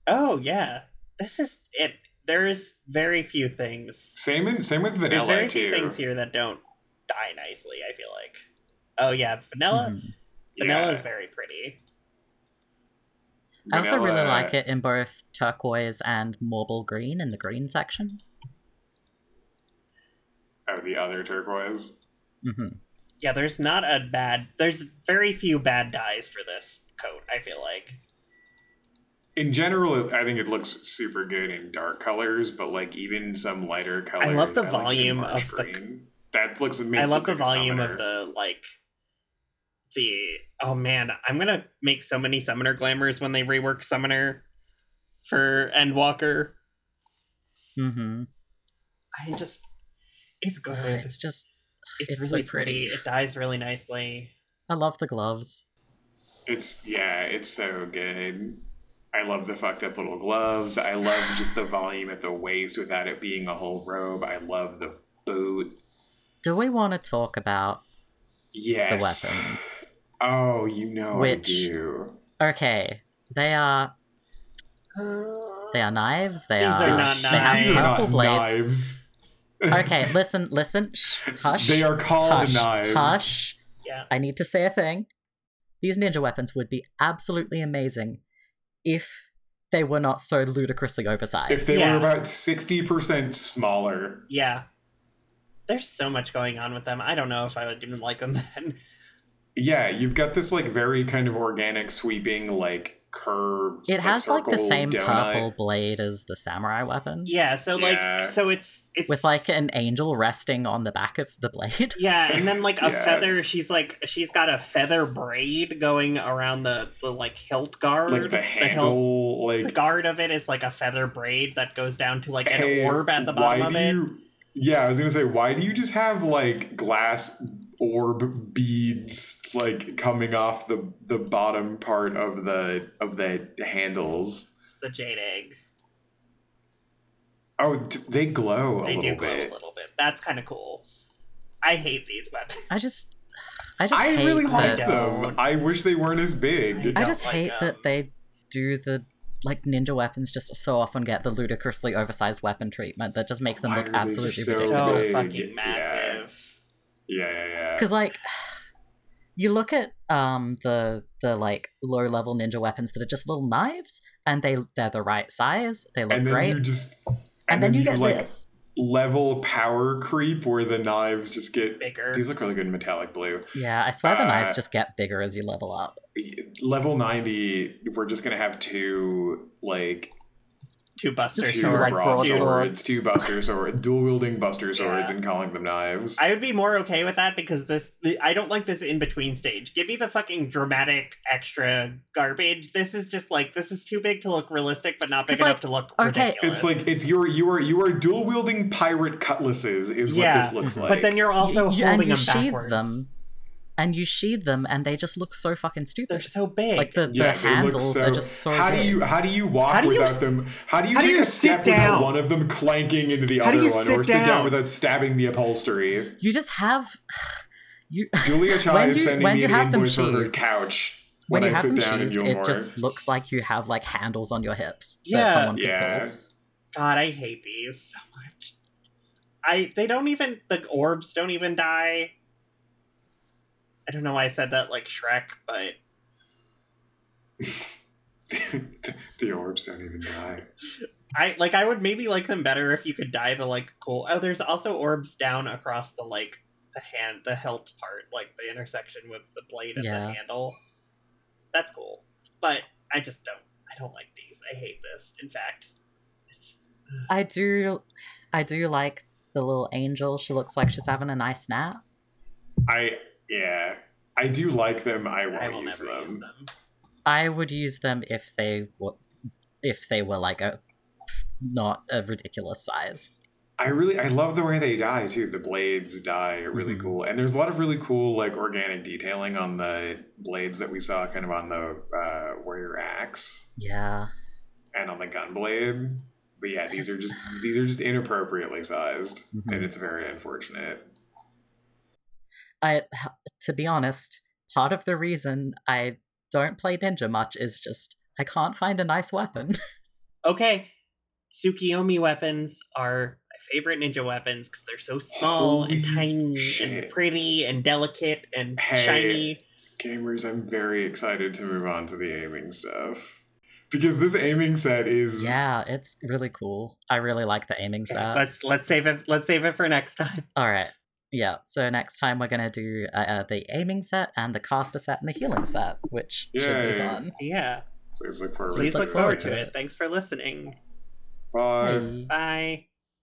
oh yeah, this is it. There's very few things. Same in same with vanilla There's vanilla very too. few things here that don't dye nicely. I feel like. Oh yeah, vanilla. Mhm. Vanilla Yeah, is very pretty. I also really like it in both turquoise and marble green in the green section. Oh, the other turquoise. hmm Yeah, there's not a bad. There's very few bad dyes for this coat. I feel like. In general, I think it looks super good in dark colors, but like even some lighter colors. I love the like in volume marsh of the- green. That looks amazing. I love the volume of the like. The oh man, I'm gonna make so many summoner glamours when they rework summoner for Endwalker. Mm-hmm. I just, it's good. It's just it's, it's so really pretty. pretty. It dyes really nicely. I love the gloves. It's yeah, it's so good. I love the fucked up little gloves. I love just the volume at the waist without it being a whole robe. I love the boot. Do we want to talk about Yes. the weapons? Oh, you know Which- I do. Okay, they are uh, they are knives. They These are, are not they have knives. These are purple not blades. knives. Okay, listen, listen. Shh, hush. They are called hush, knives. Hush. Yeah. I need to say a thing. These ninja weapons would be absolutely amazing if they were not so ludicrously oversized. If they Yeah. were about 60% smaller. Yeah. There's so much going on with them. I don't know if I would even like them then. Yeah, you've got this like very kind of organic sweeping like curves. It has like the same donut. purple blade as the samurai weapon. Yeah, so like Yeah. so it's it's With like an angel resting on the back of the blade. Yeah, and then like a Yeah. feather. She's like she's got a feather braid going around the the like hilt guard. Like the handle, the like guard of it is like a feather braid that goes down to like an hey, orb at the bottom why of do it. You, yeah, I was gonna say, why do you just have like glass orb beads like coming off the the bottom part of the of the handles? The jade egg. Oh, they glow a They little do glow bit. a little bit. That's kind of cool. I hate these weapons. I just I just I hate really that like them. I wish they weren't as big. I I don't just like hate them. that they do the like ninja weapons just so often get the ludicrously oversized weapon treatment that just makes them Why look absolutely so So ridiculous. big? fucking Yeah. massive. Yeah, yeah, yeah. Because like you look at um the the like low level ninja weapons that are just little knives and they they're the right size, they look and then great. you just and, then, you get like this. Level power creep where the knives just get Bigger. these look really good in metallic blue. Yeah, I swear the knives uh, just get bigger as you level up. Level 90, we're just gonna have two like Two buster Just two two, like, swords. broadswords, broadswords. two buster swords, dual wielding buster swords, Yeah. and calling them knives. I would be more okay with that because this I don't like this in between stage. Give me the fucking dramatic extra garbage. This is just like this is too big to look realistic, but not big It's enough like- to look okay, ridiculous. it's like it's your you are you are dual wielding pirate cutlasses is what Yeah, this looks like. but then you're also You- you- holding and you them sheathe backwards. them, and you sheathe them, and they just look so fucking stupid. They're so big. like the, the yeah, they look handles are just so. How do you how do you walk How do you without s- them? How do you how do you a step sit down? without one of them clanking into the How other one, sit or sit down down? without stabbing the upholstery? You just have you. Julia Chai When is you- sending when me you an have them invoice for her couch When, when, you I have sit them down sheathed, it just looks like you have like handles on your hips that Yeah. someone could yeah, pull. God, I hate these so much. I they don't even the orbs don't even dye. I don't know why I said that like Shrek, but the orbs don't even dye. I like I would maybe like them better if you could dye the like cool. Oh, there's also orbs down across the like the hand the hilt part, like the intersection with the blade and Yeah. the handle. That's cool, but I just don't. I don't like these. I hate this. In fact, just, I do, I do like the little angel. She looks like she's having a nice nap. I yeah, I do like them. I I won't will use them. use them. I would use them if they were, if they were like a not a ridiculous size. I really I love the way they dye too. The blades dye are really Mhm. cool, and there's a lot of really cool like organic detailing on the blades that we saw kind of on the uh, warrior axe Yeah, and on the gun blade. But yeah, these are just these are just inappropriately sized, Mhm. and it's very unfortunate. I to be honest, part of the reason I don't play ninja much is just I can't find a nice weapon. Okay, Tsukiyomi weapons are my favorite ninja weapons because they're so small and tiny shit. and pretty and delicate and Hey. shiny. Gamers, I'm very excited to move on to the aiming stuff because this aiming set is yeah, it's really cool. I really like the aiming set. let's let's save it. Let's save it for next time. All right. Yeah, so next time we're gonna do uh, uh, the aiming set and the caster set and the healing set, which should be fun. Yeah, Please look forward. please to look it. forward to it. Thanks for listening. Bye. Bye. Bye.